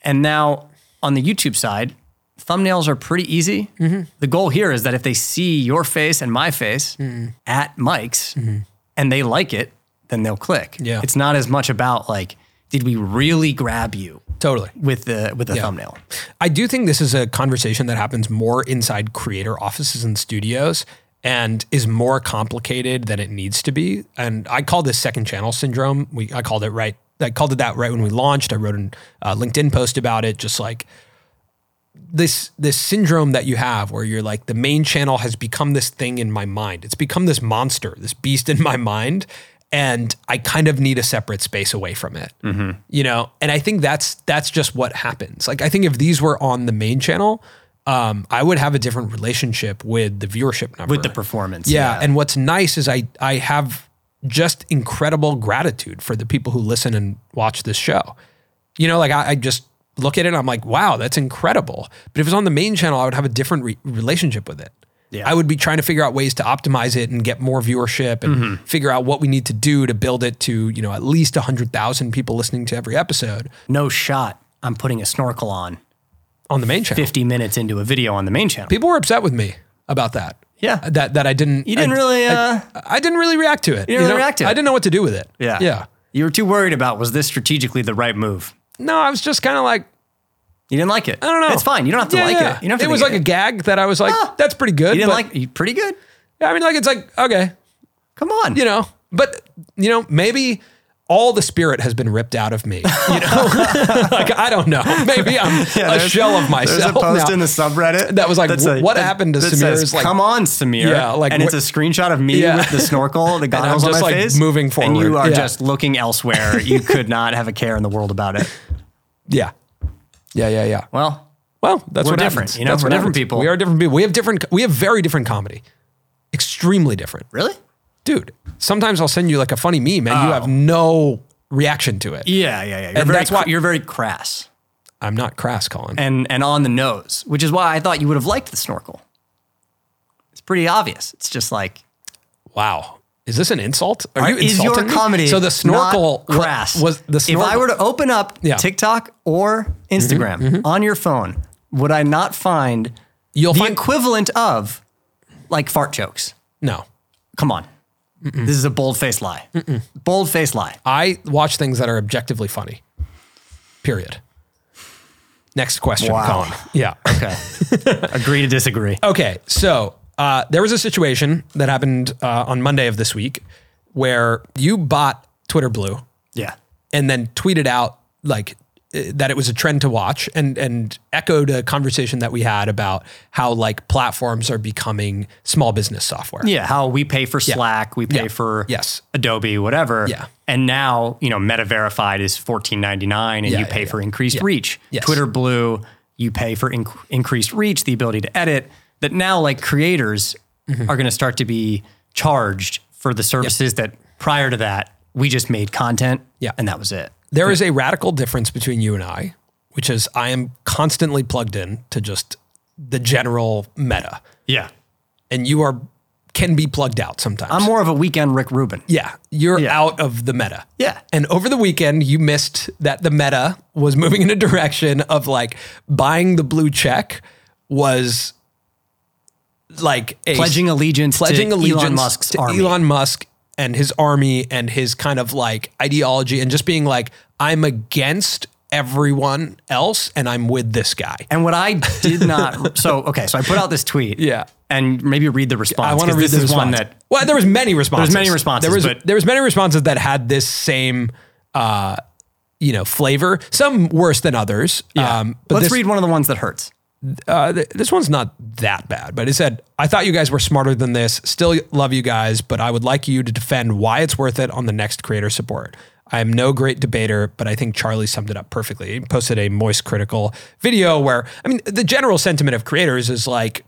S2: And now on the YouTube side, thumbnails are pretty easy.
S1: Mm-hmm.
S2: The goal here is that if they see your face and my face
S1: Mm-hmm.
S2: at Mike's and they like it, then they'll click.
S1: Yeah.
S2: It's not as much about like, did we really grab you
S1: Totally.
S2: with the with the thumbnail?
S1: I do think this is a conversation that happens more inside creator offices and studios and is more complicated than it needs to be. And I call this second channel syndrome. We I called it right. I called it that right when we launched. I wrote a uh, LinkedIn post about it, just like this this syndrome that you have where you're like the main channel has become this thing in my mind. It's become this monster, this beast in my mind and I kind of need a separate space away from it. You know, and I think that's that's just what happens. Like I think if these were on the main channel, um, I would have a different relationship with the viewership number.
S2: With the performance.
S1: Yeah, and what's nice is I I have just incredible gratitude for the people who listen and watch this show. You know, like I, I just look at it and I'm like, wow, that's incredible. But if it's on the main channel, I would have a different re- relationship with it.
S2: Yeah.
S1: I would be trying to figure out ways to optimize it and get more viewership and
S2: Mm-hmm.
S1: figure out what we need to do to build it to, you know, at least 100,000 people listening to every episode
S2: no shot. I'm putting a snorkel on
S1: on the main channel.
S2: 50 minutes into a video on the main channel.
S1: People were upset with me about that.
S2: Yeah.
S1: That that I didn't
S2: You didn't
S1: I,
S2: really, uh,
S1: I, I didn't really react to it.
S2: You didn't really react to it.
S1: I didn't know what to do with it.
S2: yeah.
S1: Yeah.
S2: You were too worried about was this strategically the right move?
S1: No, I was just kind of like,
S2: You didn't like it.
S1: I don't know.
S2: It's fine. You don't have to
S1: Yeah,
S2: like
S1: yeah.
S2: it. You don't have to
S1: it was like a gag that I was like,
S2: Ah.
S1: that's pretty good.
S2: You didn't
S1: but-
S2: like you pretty good.
S1: Yeah, I mean, like it's like okay,
S2: Come on.
S1: you know, but you know, maybe all the spirit has been ripped out of me. You know, like I don't know. Maybe I'm a
S2: there's-
S1: shell of myself.
S2: There's a post
S1: now.
S2: in the subreddit
S1: That was like,
S2: that's
S1: "Wh- what happened to
S2: that
S1: Samir's,
S2: Says,
S1: like-
S2: Come on, Samir.
S1: Yeah, like,
S2: and it's a screenshot of me
S1: Yeah.
S2: with the snorkel, the goggles on
S1: just,
S2: my
S1: like,
S2: face,
S1: moving
S2: and
S1: forward.
S2: you are
S1: Yeah.
S2: just looking elsewhere. you could not have a care in the world about it.
S1: yeah, yeah, yeah, yeah.
S2: Well,
S1: Well, that's
S2: We're
S1: what
S2: different,
S1: happens.
S2: you know?
S1: That's
S2: We're different
S1: happens.
S2: people.
S1: We are different people. We have different. We have very different comedy. Extremely different,
S2: really?
S1: dude. Sometimes I'll send you like a funny meme, and you
S2: Oh.
S1: have no reaction to it.
S2: Yeah, yeah, yeah. You're
S1: And
S2: very,
S1: that's why-
S2: you're very crass
S1: I'm not crass, Colin.
S2: and and on the nose, which is why I thought you would have liked the snorkel. It's pretty obvious. It's just like
S1: wow. Is this an insult? Are you
S2: is your
S1: insulting me?
S2: comedy
S1: So the snorkel
S2: not crass?
S1: was the snorkel.
S2: If I were to open up
S1: Yeah.
S2: TikTok or mm-hmm, Instagram mm-hmm. on your phone, would I not find
S1: You'll
S2: the
S1: find
S2: equivalent of like fart jokes?
S1: no.
S2: Come on. This is a bold faced lie. Bold faced lie.
S1: I watch things that are objectively funny. Period. Next question,
S2: Wow.
S1: Colin. Yeah.
S2: Okay. Agree to disagree.
S1: Okay, so uh, there was a situation that happened uh, on Monday of this week where you bought Twitter Blue
S2: Yeah.
S1: and then tweeted out like uh, that it was a trend to watch and and echoed a conversation that we had about how like platforms are becoming small business software.
S2: Yeah, how we pay for Slack, we pay
S1: Yeah.
S2: for
S1: Yes.
S2: Adobe, whatever.
S1: Yeah.
S2: And now, you know, Meta Verified is fourteen ninety nine, and
S1: Yeah,
S2: you pay
S1: yeah.
S2: for increased
S1: Yeah.
S2: reach.
S1: Yes.
S2: Twitter Blue, you pay for inc- increased reach, the ability to edit. That now, like creators,
S1: Mm-hmm.
S2: are going to start to be charged for the services that prior to that we just made content.
S1: Yeah.
S2: and that was it.
S1: There is a radical difference between you and I, which is I am constantly plugged in to just the general meta
S2: Yeah,
S1: and you are can be plugged out sometimes.
S2: I'm more of a weekend Rick Rubin.
S1: Yeah, you're
S2: Yeah.
S1: out of the meta.
S2: Yeah.
S1: And over the weekend, you missed that the meta was moving in a direction of like buying the blue check was like a
S2: Pledging allegiance
S1: pledging
S2: to
S1: allegiance
S2: Elon Musk's
S1: to
S2: army.
S1: Elon Musk and his army and his kind of like ideology and just being like, I'm against everyone else and I'm with this guy.
S2: And what I did not, so okay, so I put out this tweet.
S1: Yeah.
S2: And maybe read the response.
S1: I want to read
S2: this one that
S1: well, there was many responses.
S2: There was many responses,
S1: There was
S2: but-
S1: there was many responses that had this same, uh, you know, flavor. Some worse than others. Um, but
S2: let's
S1: this,
S2: read one of the ones that hurts.
S1: Uh, th- this one's not that bad, but it said, "I thought you guys were smarter than this. Still love you guys, but I would like you to defend why it's worth it on the next creator support." I am no great debater, but I think Charlie summed it up perfectly. He posted a moist critical video where, I mean, the general sentiment of creators is like,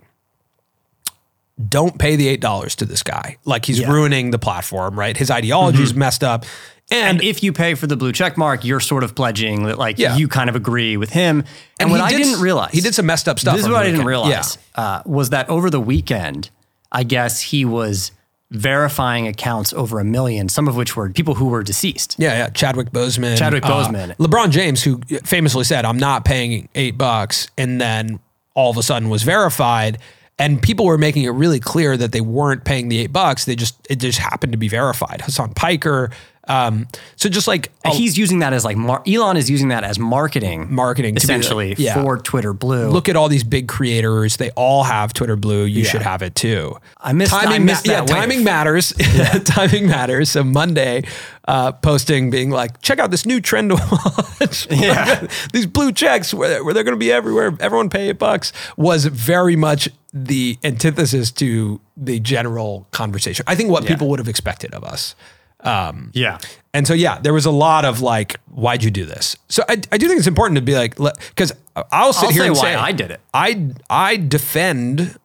S1: don't pay the eight dollars to this guy. Like he's ruining the platform, right? His ideology is messed up. And,
S2: And if you pay for the blue check mark, you're sort of pledging that like
S1: Yeah.
S2: you kind of agree with him. And, what
S1: he
S2: I
S1: did
S2: didn't realize,
S1: he did some messed up stuff.
S2: This is what I didn't realize uh, was that over the weekend, I guess he was verifying accounts over a million, some of which were people who were deceased.
S1: Yeah, yeah. Chadwick Boseman.
S2: Chadwick
S1: uh,
S2: Boseman.
S1: LeBron James, who famously said, I'm not paying eight bucks, and then all of a sudden was verified. And people were making it really clear that they weren't paying the eight bucks. They just it just happened to be verified. Hasan Piker. Um, so just like
S2: And he's using that as like mar- Elon is using that as marketing,
S1: Marketing to be like-
S2: essentially
S1: yeah.
S2: for Twitter Blue.
S1: look at all these big creators. They all have Twitter Blue. You should have it too.
S2: I missed- I
S1: timing.
S2: missed
S1: yeah,
S2: that wave.
S1: timing matters. timing matters. So Monday, uh, posting being like, check out this new trend to watch.
S2: Yeah.
S1: these blue checks where, where they're going to be everywhere. Everyone pay eight bucks was very much the antithesis to the general conversation. I think what people would have expected of us.
S2: Um, yeah.
S1: And so, yeah, there was a lot of like, why'd you do this? So I, I do think it's important to be like, because I'll sit
S2: I'll
S1: here
S2: say
S1: and
S2: why
S1: say
S2: I did it.
S1: I I defend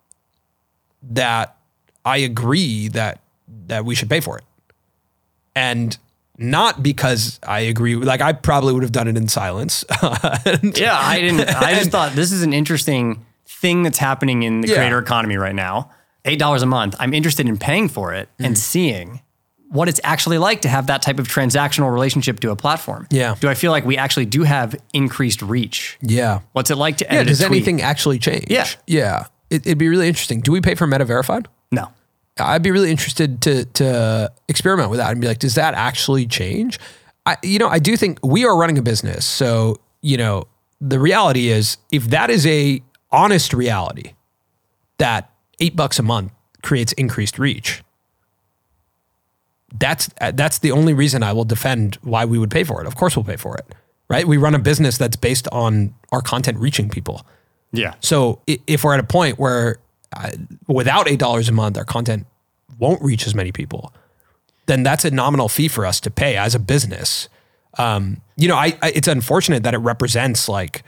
S1: that I agree that that we should pay for it, and not because I agree. Like I probably would have done it in silence.
S2: Yeah, I didn't. I just thought this is an interesting thing that's happening in the
S1: Yeah.
S2: creator economy right now. Eight dollars a month. I'm interested in paying for it and
S1: Mm.
S2: seeing what it's actually like to have that type of transactional relationship to a platform.
S1: Yeah.
S2: Do I feel like we actually do have increased reach?
S1: yeah.
S2: What's it like to
S1: Yeah. Does anything actually change?
S2: Yeah.
S1: Yeah. It, it'd be really interesting. Do we pay for Meta Verified?
S2: No.
S1: I'd be really interested to to experiment with that and be like, does that actually change? I, you know, I do think we are running a business, so you know, the reality is, if that is a honest reality, that eight bucks a month creates increased reach. That's that's the only reason I will defend why we would pay for it. Of course, we'll pay for it, right? We run a business that's based on our content reaching people.
S2: Yeah.
S1: So if we're at a point where uh, without eight dollars a month, our content won't reach as many people, then that's a nominal fee for us to pay as a business. Um, you know, I, I it's unfortunate that it represents like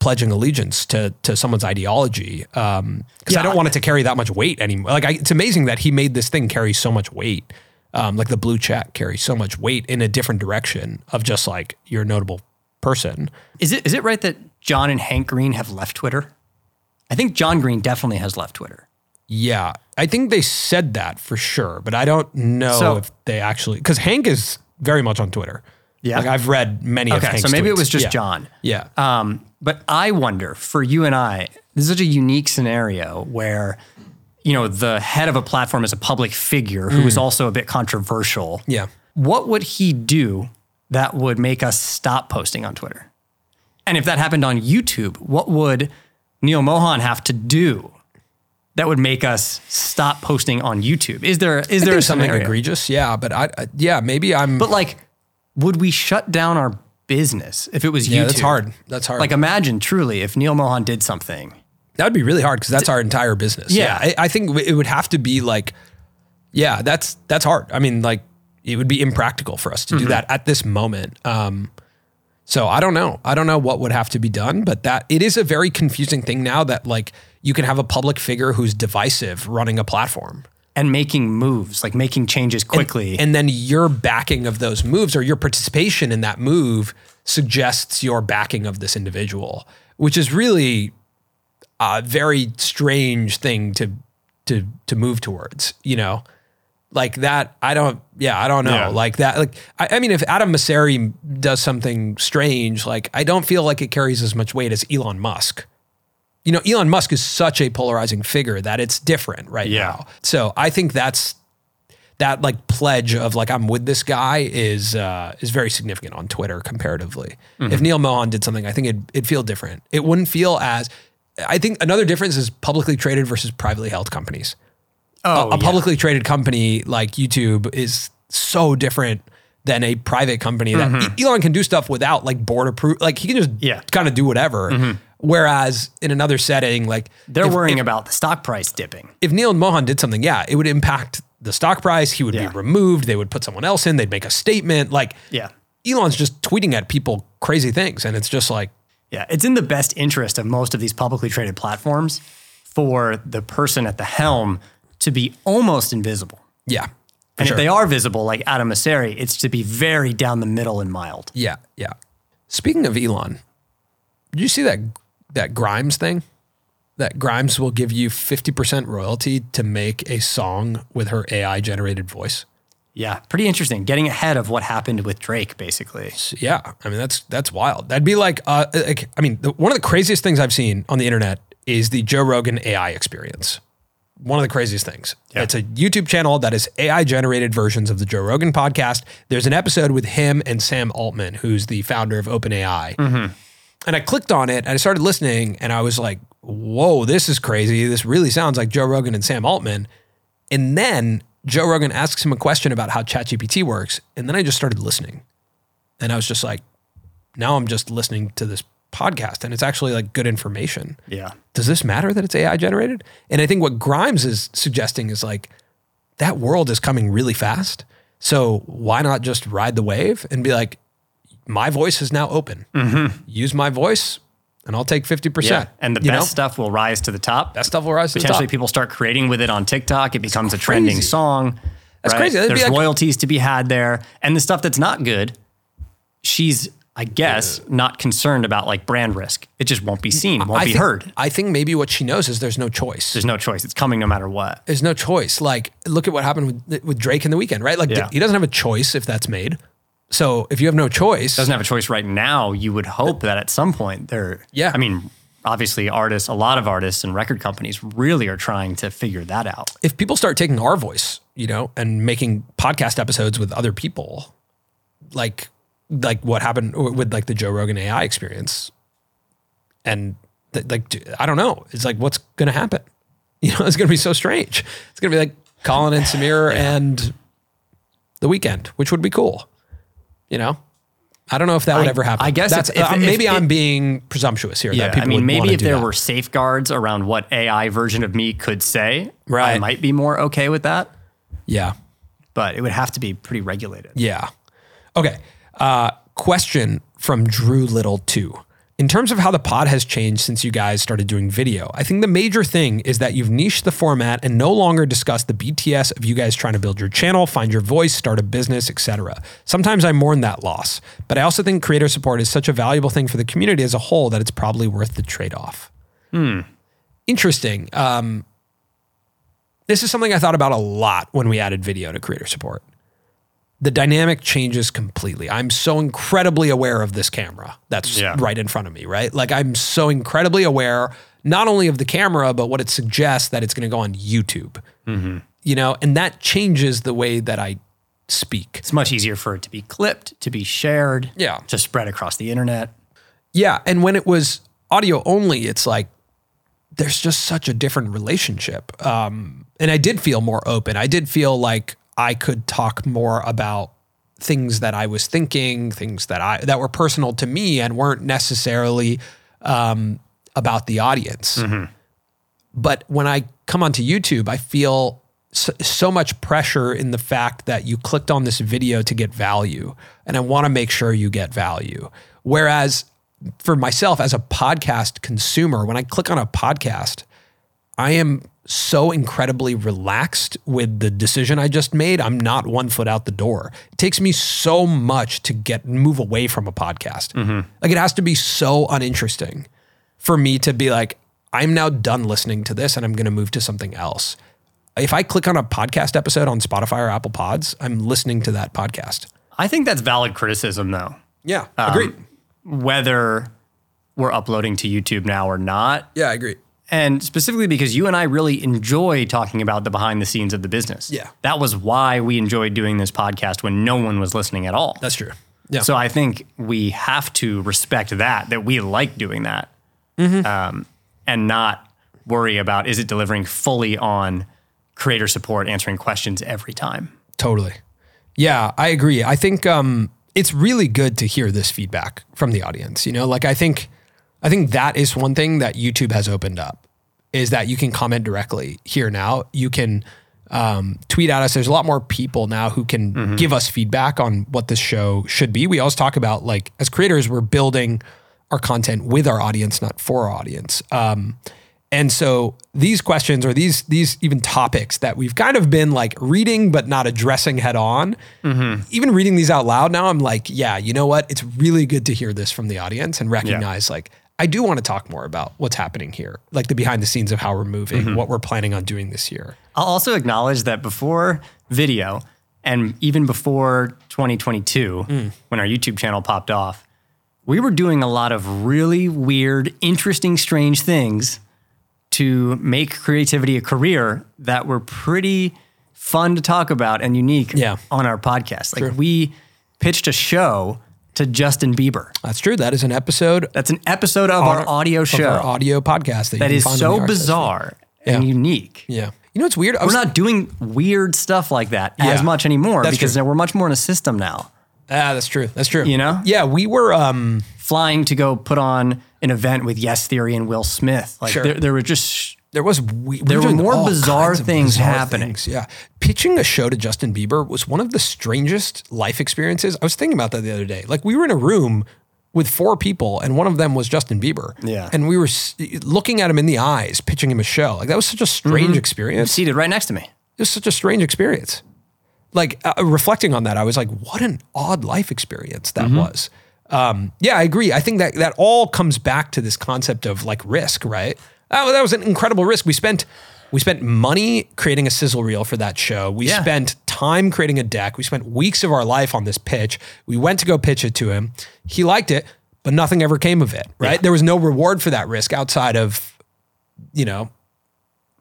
S1: pledging allegiance to to someone's ideology because I
S2: Yeah.
S1: don't want it to carry that much weight anymore. Like I, it's amazing that he made this thing carry so much weight. um, like the blue check carries so much weight in a different direction of just like you're a notable person.
S2: Is it is it right that John and Hank Green have left Twitter? I think John Green definitely has left Twitter.
S1: Yeah, I think they said that for sure, but I don't know
S2: So-
S1: if they actually because Hank is very much on Twitter.
S2: Yeah?
S1: like I've read many of
S2: Okay,
S1: Hank's
S2: so maybe it was just
S1: Yeah.
S2: John.
S1: Yeah,
S2: Um, but I wonder for you and I, this is such a unique scenario where, you know, the head of a platform is a public figure who is mm. also a bit controversial.
S1: yeah.
S2: What would he do that would make us stop posting on Twitter? And if that happened on YouTube, what would Neal Mohan have to do that would make us stop posting on YouTube? Is there is there
S1: something
S2: scenario?
S1: egregious, yeah, but I, I yeah maybe I'm.
S2: But like, would we shut down our business if it was YouTube?
S1: yeah, that's hard. That's hard.
S2: Like, imagine truly if Neal Mohan did something.
S1: That would be really hard because that's our entire business.
S2: Yeah.
S1: I, I think it would have to be like, yeah, that's that's hard. I mean, like it would be impractical for us to
S2: Mm-hmm.
S1: do that at this moment. Um, so I don't know. I don't know what would have to be done, but that it is a very confusing thing now that like you can have a public figure who's divisive running a platform.
S2: And making moves, like making changes quickly.
S1: And then your backing of those moves or your participation in that move suggests your backing of this individual, which is really a very strange thing to to to move towards, you know? Like that, I don't, yeah, I don't know.
S2: Yeah.
S1: Like that, like, I, I mean, if Adam Mosseri does something strange, like, I don't feel like it carries as much weight as Elon Musk. You know, Elon Musk is such a polarizing figure that it's different right
S2: Yeah.
S1: now. So I think that's that like pledge of like I'm with this guy is uh, is very significant on Twitter comparatively.
S2: Mm-hmm.
S1: If Neal Mohan did something, I think it'd, it'd feel different. It wouldn't feel as. I think another difference is publicly traded versus privately held companies.
S2: oh,
S1: a
S2: yeah.
S1: publicly traded company like YouTube is so different than a private company that E- Elon can do stuff without like board approval. Like he can just
S2: Mm-hmm. Yeah. Mm-hmm.
S1: kind of do whatever. Whereas in another setting, like
S2: they're
S1: if-
S2: worrying
S1: if-
S2: about the stock price dipping.
S1: if Neal and Mohan did something, yeah, it would impact the stock price. He would
S2: Yeah.
S1: be removed. They would put someone else in. They'd make a statement. Like,
S2: Yeah.
S1: Elon's just tweeting at people crazy things, and it's just like,
S2: Yeah, it's in the best interest of most of these publicly traded platforms for the person at the helm to be almost invisible.
S1: yeah,
S2: And
S1: sure.
S2: if they are visible, like Adam Mosseri, it's to be very down the middle and mild.
S1: yeah, yeah. Speaking of Elon, did you see that that Grimes thing? That Grimes will give you fifty percent royalty to make a song with her AI generated voice.
S2: Yeah, pretty interesting. Getting ahead of what happened with Drake, basically.
S1: Yeah, I mean that's that's wild. That'd be like, uh, like I mean, the, one of the craziest things I've seen on the internet is the Joe Rogan AI experience. One of the craziest things.
S2: Yeah.
S1: It's a YouTube channel that is AI generated versions of the Joe Rogan podcast. There's an episode with him and Sam Altman, who's the founder of OpenAI. Mm-hmm. And I clicked on it and I started listening, and I was like, "Whoa, this is crazy! This really sounds like Joe Rogan and Sam Altman." And then Joe Rogan asks him a question about how ChatGPT works, and then I just started listening. And I was just like, now I'm just listening to this podcast and it's actually like good information.
S2: Yeah.
S1: Does this matter that it's AI generated? And I think what Grimes is suggesting is like that world is coming really fast. So why not just ride the wave and be like, my voice is now open. Mm-hmm. Use my voice and I'll take 50%.
S2: Yeah. And the best
S1: know?
S2: stuff will rise to the top.
S1: Best stuff will rise to the
S2: Potentially people start creating with it on TikTok. It becomes a trending
S1: crazy.
S2: song.
S1: That's
S2: right?
S1: crazy. That'd
S2: There's
S1: like-
S2: royalties to be had there. And the stuff that's not good, she's, I guess, not concerned about like brand risk. It just won't be mm, seen, won't
S1: I
S2: be
S1: think,
S2: heard.
S1: I think maybe what she knows is there's no choice.
S2: There's no choice. It's coming no matter what.
S1: there's no choice. Like, look at what happened with, with Drake in the Weeknd, right? Like,
S2: Yeah.
S1: he doesn't have a choice if that's made. So if you have no choice,
S2: Doesn't have a choice right now. You would hope that at some point they're,
S1: Yeah.
S2: I mean, obviously artists, a lot of artists and record companies really are trying to figure that out.
S1: if people start taking our voice, you know, and making podcast episodes with other people, like like what happened with like the Joe Rogan AI experience, and th- like I don't know, it's like what's gonna happen? You know, it's gonna be so strange. It's gonna be like Colin and Samir and the Weeknd, which would be cool. You know, I don't know if that would
S2: I-
S1: ever happen.
S2: I guess
S1: that's
S2: if- if-
S1: uh, maybe
S2: if-
S1: I'm being presumptuous here.
S2: Yeah,
S1: that people
S2: I mean, maybe if there
S1: that.
S2: were safeguards around what AI version of me could say, I might be more okay with that.
S1: yeah.
S2: But it would have to be pretty regulated.
S1: Yeah. Okay. Uh, question from Drew Little two. In terms of how the pod has changed since you guys started doing video, I think the major thing is that you've niched the format and no longer discuss the BTS of you guys trying to build your channel, find your voice, start a business, etc. Sometimes I mourn that loss, but I also think creator support is such a valuable thing for the community as a whole that it's probably worth the trade-off. Hmm. Interesting. Um, this is something I thought about a lot when we added video to creator support the dynamic changes completely. I'm so incredibly aware of this camera that's
S2: Yeah.
S1: right in front of me, right? Like I'm so incredibly aware not only of the camera, but what it suggests that it's going to go on YouTube. You know, and that changes the way that I speak.
S2: It's much easier for it to be clipped, to be shared,
S1: Yeah.
S2: to spread across the internet.
S1: Yeah, and when it was audio only, it's like there's just such a different relationship. Um, and I did feel more open. I did feel like I could talk more about things that I was thinking, things that I that were personal to me and weren't necessarily um, about the audience. But when I come onto YouTube, I feel so, so much pressure in the fact that you clicked on this video to get value, and I want to make sure you get value. Whereas for myself as a podcast consumer, when I click on a podcast, I am so incredibly relaxed with the decision I just made. I'm not one foot out the door. It takes me so much to get move away from a podcast. Mm-hmm. Like it has to be so uninteresting for me to be like, I'm now done listening to this and I'm going to move to something else. If I click on a podcast episode on Spotify or Apple Pods, I'm listening to that podcast.
S2: I think that's valid criticism, though.
S1: Yeah, agreed.
S2: Um, whether we're uploading to YouTube now or not,
S1: Yeah, I agree.
S2: And specifically because you and I really enjoy talking about the behind the scenes of the business.
S1: Yeah.
S2: That was why we enjoyed doing this podcast when no one was listening at all.
S1: That's true. Yeah.
S2: So I think we have to respect that, that we like doing that
S1: Mm-hmm.
S2: um, and not worry about is it delivering fully on creator support, answering questions every time.
S1: Totally. Yeah, I agree. I think um, it's really good to hear this feedback from the audience. You know, like I think, I think that is one thing that YouTube has opened up is that you can comment directly here now. You can um, tweet at us. There's a lot more people now who can give us feedback on what this show should be. We always talk about like as creators, we're building our content with our audience, not for our audience. Um, and so these questions or these these even topics that we've kind of been like reading but not addressing head on, even reading these out loud now, I'm like, yeah, you know what? It's really good to hear this from the audience and recognize like I do want to talk more about what's happening here, like the behind the scenes of how we're moving, what we're planning on doing this year.
S2: I'll also acknowledge that before video and even before 2022,
S1: Mm.
S2: when our YouTube channel popped off, we were doing a lot of really weird, interesting, strange things to make creativity a career that were pretty fun to talk about and unique
S1: Yeah.
S2: on our podcast. Like we pitched a show to Justin Bieber.
S1: That's true. That is an episode
S2: That's an episode of our audio
S1: of
S2: show
S1: our audio podcast that,
S2: that
S1: you
S2: is
S1: can find on
S2: so
S1: the RSS feed.
S2: bizarre and unique.
S1: Yeah. You know what's weird? I
S2: We're not doing weird stuff like that
S1: Yeah.
S2: as much anymore
S1: That's
S2: because
S1: true.
S2: we're much more in a system now.
S1: Ah, that's true. That's true.
S2: You know?
S1: Yeah, we were um
S2: Flying to go put on an event with Yes Theory and Will Smith. Like
S1: Sure.
S2: there, there were just
S1: there was we,
S2: There
S1: were
S2: more bizarre things
S1: bizarre
S2: happening.
S1: things, Yeah, pitching a show to Justin Bieber was one of the strangest life experiences. I was thinking about that the other day. Like we were in a room with four people, and one of them was Justin Bieber.
S2: Yeah.
S1: and we were looking at him in the eyes, pitching him a show. Like that was such a strange experience.
S2: seated right next to me.
S1: It was such a strange experience. Like uh, reflecting on that, I was like, what an odd life experience that was. Um, yeah, I agree. I think that that all comes back to this concept of like risk, right? That, that was an incredible risk. We spent we spent money creating a sizzle reel for that show. We
S2: Yeah.
S1: spent time creating a deck. We spent weeks of our life on this pitch. We went to go pitch it to him. He liked it, but nothing ever came of it, right? There was no reward for that risk outside of, you know,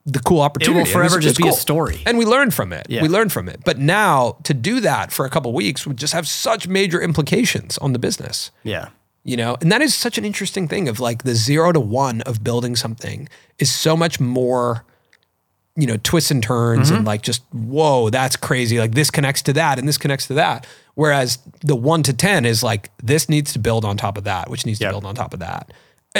S1: the cool opportunity. was-
S2: forever
S1: was
S2: just be a story.
S1: And we learned from it.
S2: Yeah.
S1: We learned from it. But now to do that for a couple weeks would just have such major implications on the business.
S2: Yeah.
S1: You know, and that is such an interesting thing of like the zero to one of building something is so much more, you know, twists and turns
S2: Mm-hmm.
S1: and like just, whoa, that's crazy. Like this connects to that and this connects to that. Whereas the one to 10 is like, this needs to build on top of that, which needs
S2: Yep.
S1: to build on top of that.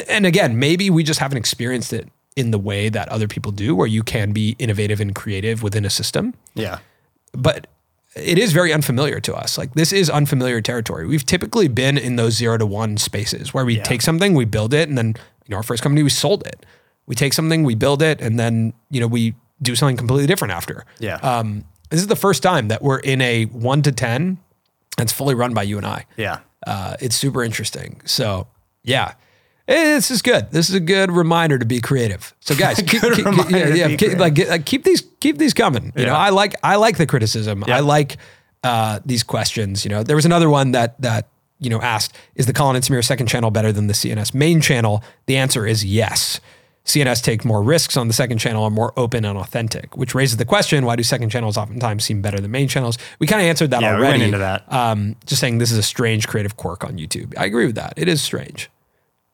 S1: And again, maybe we just haven't experienced it in the way that other people do, where you can be innovative and creative within a system
S2: Yeah.
S1: but it is very unfamiliar to us. Like this is unfamiliar territory. We've typically been in those zero to one spaces where we take something, we build it, and then you know our first company we sold it. We take something, we build it, and then you know we do something completely different after.
S2: Yeah.
S1: Um, this is the first time that we're in a one to ten that's fully run by you and I.
S2: Yeah.
S1: Uh, it's super interesting. So yeah. Eh, This is good. This is a good reminder to be creative. So guys, keep, keep- yeah, yeah, keep, like, like, keep these keep these coming. You know, I like I like the criticism. I like uh, these questions. You know, there was another one that that you know asked, "Is the Colin and Samir second channel better than the CNS main channel?" The answer is yes. CNS take more risks on the second channel and more open and authentic, which raises the question: Why do second channels oftentimes seem better than main channels? We kind of answered that
S2: Yeah, we
S1: already.
S2: went into that.
S1: Um, just saying this is a strange creative quirk on YouTube. I agree with that. It is strange.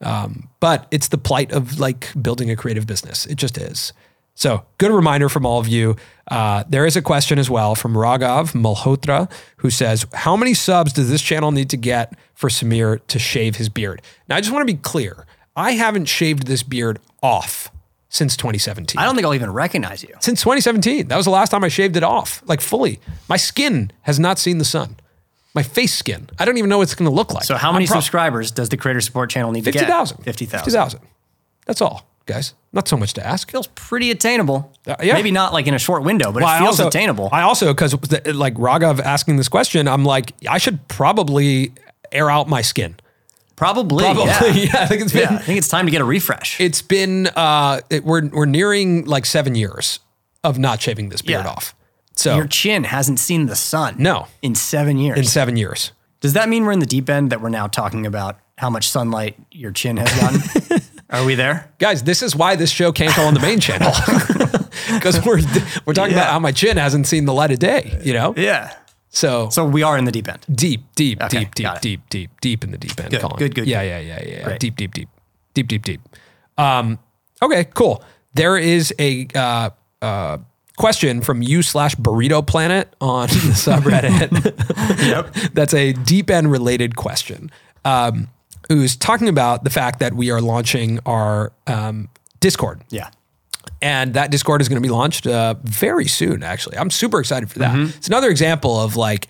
S1: Um, but it's the plight of like building a creative business. It just is. So, good reminder from all of you. Uh, there is a question as well from Raghav Malhotra who says, How many subs does this channel need to get for Samir to shave his beard? Now, I just want to be clear. I haven't shaved this beard off since 2017
S2: I don't think I'll even recognize you.
S1: since 2017. That was the last time I shaved it off, like fully. My skin has not seen the sun. My face skin. I don't even know what it's going to look like.
S2: So how many
S1: prob-
S2: subscribers does the creator support channel need to get?
S1: 50,000.
S2: 50,000.
S1: 50,000. That's all, guys. Not so much to ask.
S2: Feels pretty attainable.
S1: Uh, yeah.
S2: Maybe not like in a short window, but
S1: Well,
S2: it
S1: I
S2: feels
S1: also,
S2: attainable.
S1: I also, because like Raghav asking this question, I'm like, I should probably air out my skin.
S2: Probably.
S1: Probably.
S2: Yeah.
S1: Yeah. I think it's been,
S2: Yeah, I think it's time to get a refresh.
S1: it's been, uh, it, we're, we're nearing like seven years of not shaving this beard
S2: Yeah.
S1: off. So
S2: Your chin hasn't seen the sun.
S1: No.
S2: In seven years.
S1: in seven years.
S2: Does that mean we're in the deep end that we're now talking about how much sunlight your chin has gotten? Are we there?
S1: guys, this is why this show can't go on the main channel because we're we're talking about how my chin hasn't seen the light of day. You know,
S2: Yeah.
S1: so,
S2: So we are in the deep end.
S1: deep, deep,
S2: Okay,
S1: deep, deep, deep, deep, deep in the deep end.
S2: Good,
S1: Colin.
S2: good, good,
S1: Yeah,
S2: good.
S1: yeah, yeah, yeah, yeah.
S2: Great.
S1: Deep, deep, deep, deep, deep, deep. Um, okay, cool. There is a uh, uh, question from you slash Burrito Planet on the subreddit.
S2: Yep.
S1: That's a deep end related question. Um, who's talking about the fact that we are launching our um, Discord.
S2: Yeah.
S1: And that Discord is going to be launched uh, very soon, actually. I'm super excited for that. It's another example of like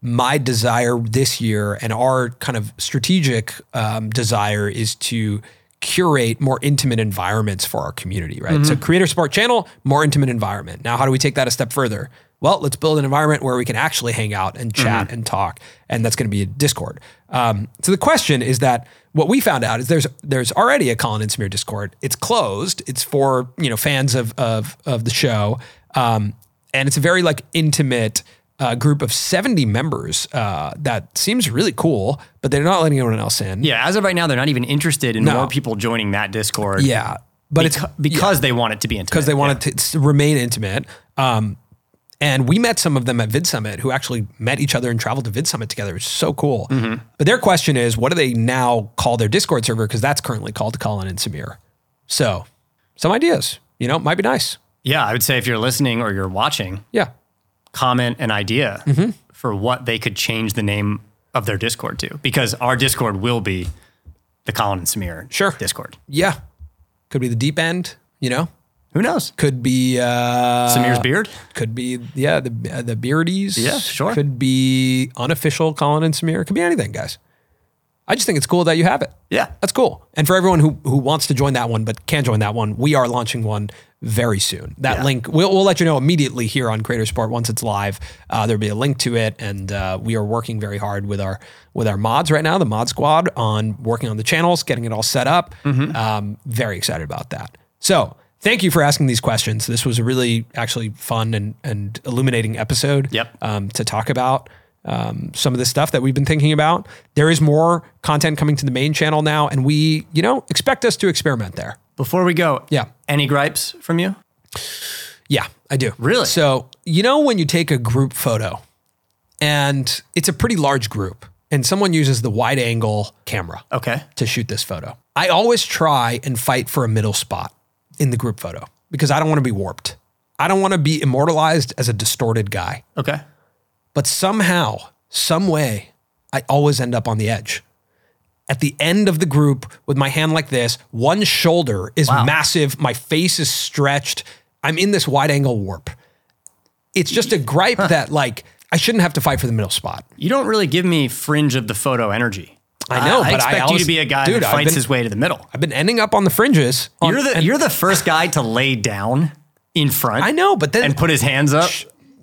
S1: my desire this year and our kind of strategic um, desire is to curate more intimate environments for our community, right? So, creator support channel, more intimate environment. Now, how do we take that a step further? Well, let's build an environment where we can actually hang out and chat and talk, and that's going to be a Discord. Um, so the question is that what we found out is there's there's already a Colin and Samir Discord. It's closed. It's for you know fans of of of the show, um, and it's a very like intimate uh, group of 70 members. Uh, that seems really cool, but they're not letting anyone else in.
S2: Yeah. As of right now, they're not even interested in
S1: No.
S2: more people joining that Discord.
S1: yeah, but it's
S2: Beca- because they want it to be intimate.
S1: because they want it to remain intimate. Um, and we met some of them at Vid Summit who actually met each other and traveled to Vid Summit together. It's so cool. But their question is, what do they now call their Discord server? Because that's currently called Colin and Samir. So, some ideas, you know, might be nice.
S2: Yeah. I would say if you're listening or you're watching,
S1: Yeah.
S2: Comment an idea
S1: Mm-hmm.
S2: for what they could change the name of their Discord to, because our Discord will be the Colin and Samir
S1: Sure.
S2: Discord.
S1: Yeah. Could be the deep end, you know,
S2: Who knows?
S1: could be uh,
S2: Samir's beard.
S1: Could be yeah the uh, the beardies.
S2: Yeah, sure.
S1: Could be unofficial Colin and Samir. Could be anything, guys. I just think it's cool that you have it.
S2: Yeah.
S1: That's cool. And for everyone who who wants to join that one but can't join that one, we are launching one very soon. That
S2: Yeah.
S1: link we'll, we'll let you know immediately here on Creator Support once it's live. Uh, there'll be a link to it, and uh, we are working very hard with our with our mods right now, the mod squad, on working on the channels, getting it all set up.
S2: Mm-hmm.
S1: Um, very excited about that. So. Thank you for asking these questions. This was a really actually fun and, and illuminating episode
S2: Yep.
S1: um, to talk about um, some of the stuff that we've been thinking about. There is more content coming to the main channel now, and we, you know, expect us to experiment there.
S2: Before we go,
S1: Yeah.
S2: any gripes from you?
S1: Yeah, I do.
S2: Really?
S1: So, you know, when you take a group photo and it's a pretty large group and someone uses the wide angle camera
S2: Okay.
S1: to shoot this photo, I always try and fight for a middle spot in the group photo because I don't want to be warped. I don't want to be immortalized as a distorted guy.
S2: Okay.
S1: but somehow, some way, I always end up on the edge. At the end of the group with my hand like this, one shoulder is
S2: Wow.
S1: massive, my face is stretched. I'm in this wide angle warp. It's just a gripe that like I shouldn't have to fight for the middle spot.
S2: You don't really give me fringe of the photo energy.
S1: I know,
S2: I,
S1: but I
S2: expect you
S1: always-
S2: to be a guy
S1: Dude,
S2: that fights
S1: been-
S2: his way to the middle.
S1: I've been ending up on the fringes. on-
S2: You're the
S1: and-
S2: you're the first guy to lay down in front.
S1: I know, but then
S2: and put his hands up,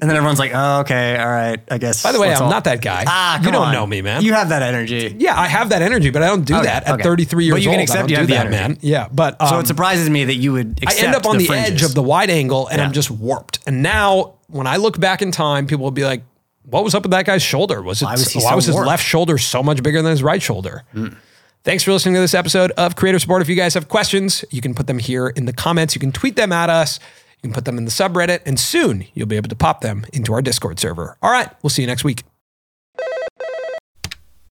S2: and then everyone's like, "Oh, okay, all right, I guess."
S1: By the way, I'm
S2: all-
S1: not that guy.
S2: Ah,
S1: you don't
S2: on.
S1: know me, man.
S2: You have that energy.
S1: yeah, I have that energy, but I don't do
S2: Okay,
S1: that at
S2: okay.
S1: 33 years old.
S2: But you can
S1: old. I
S2: accept
S1: don't
S2: you
S1: do
S2: have the
S1: that,
S2: energy.
S1: man. Yeah, but
S2: So
S1: um,
S2: it surprises me that you would.
S1: I
S2: Accept
S1: end up on the, edge
S2: fringes.
S1: of the wide angle, and I'm just warped. And now, when I look back in time, people will be like, "What was up with that guy's shoulder? Was it why
S2: was
S1: was,
S2: he so
S1: his
S2: warped?" Hmm.
S1: left shoulder so much bigger than his right shoulder?" Thanks for listening to this episode of Creator Support. If you guys have questions, you can put them here in the comments. You can tweet them at us. You can put them in the subreddit, and soon you'll be able to pop them into our Discord server. All right, we'll see you next week.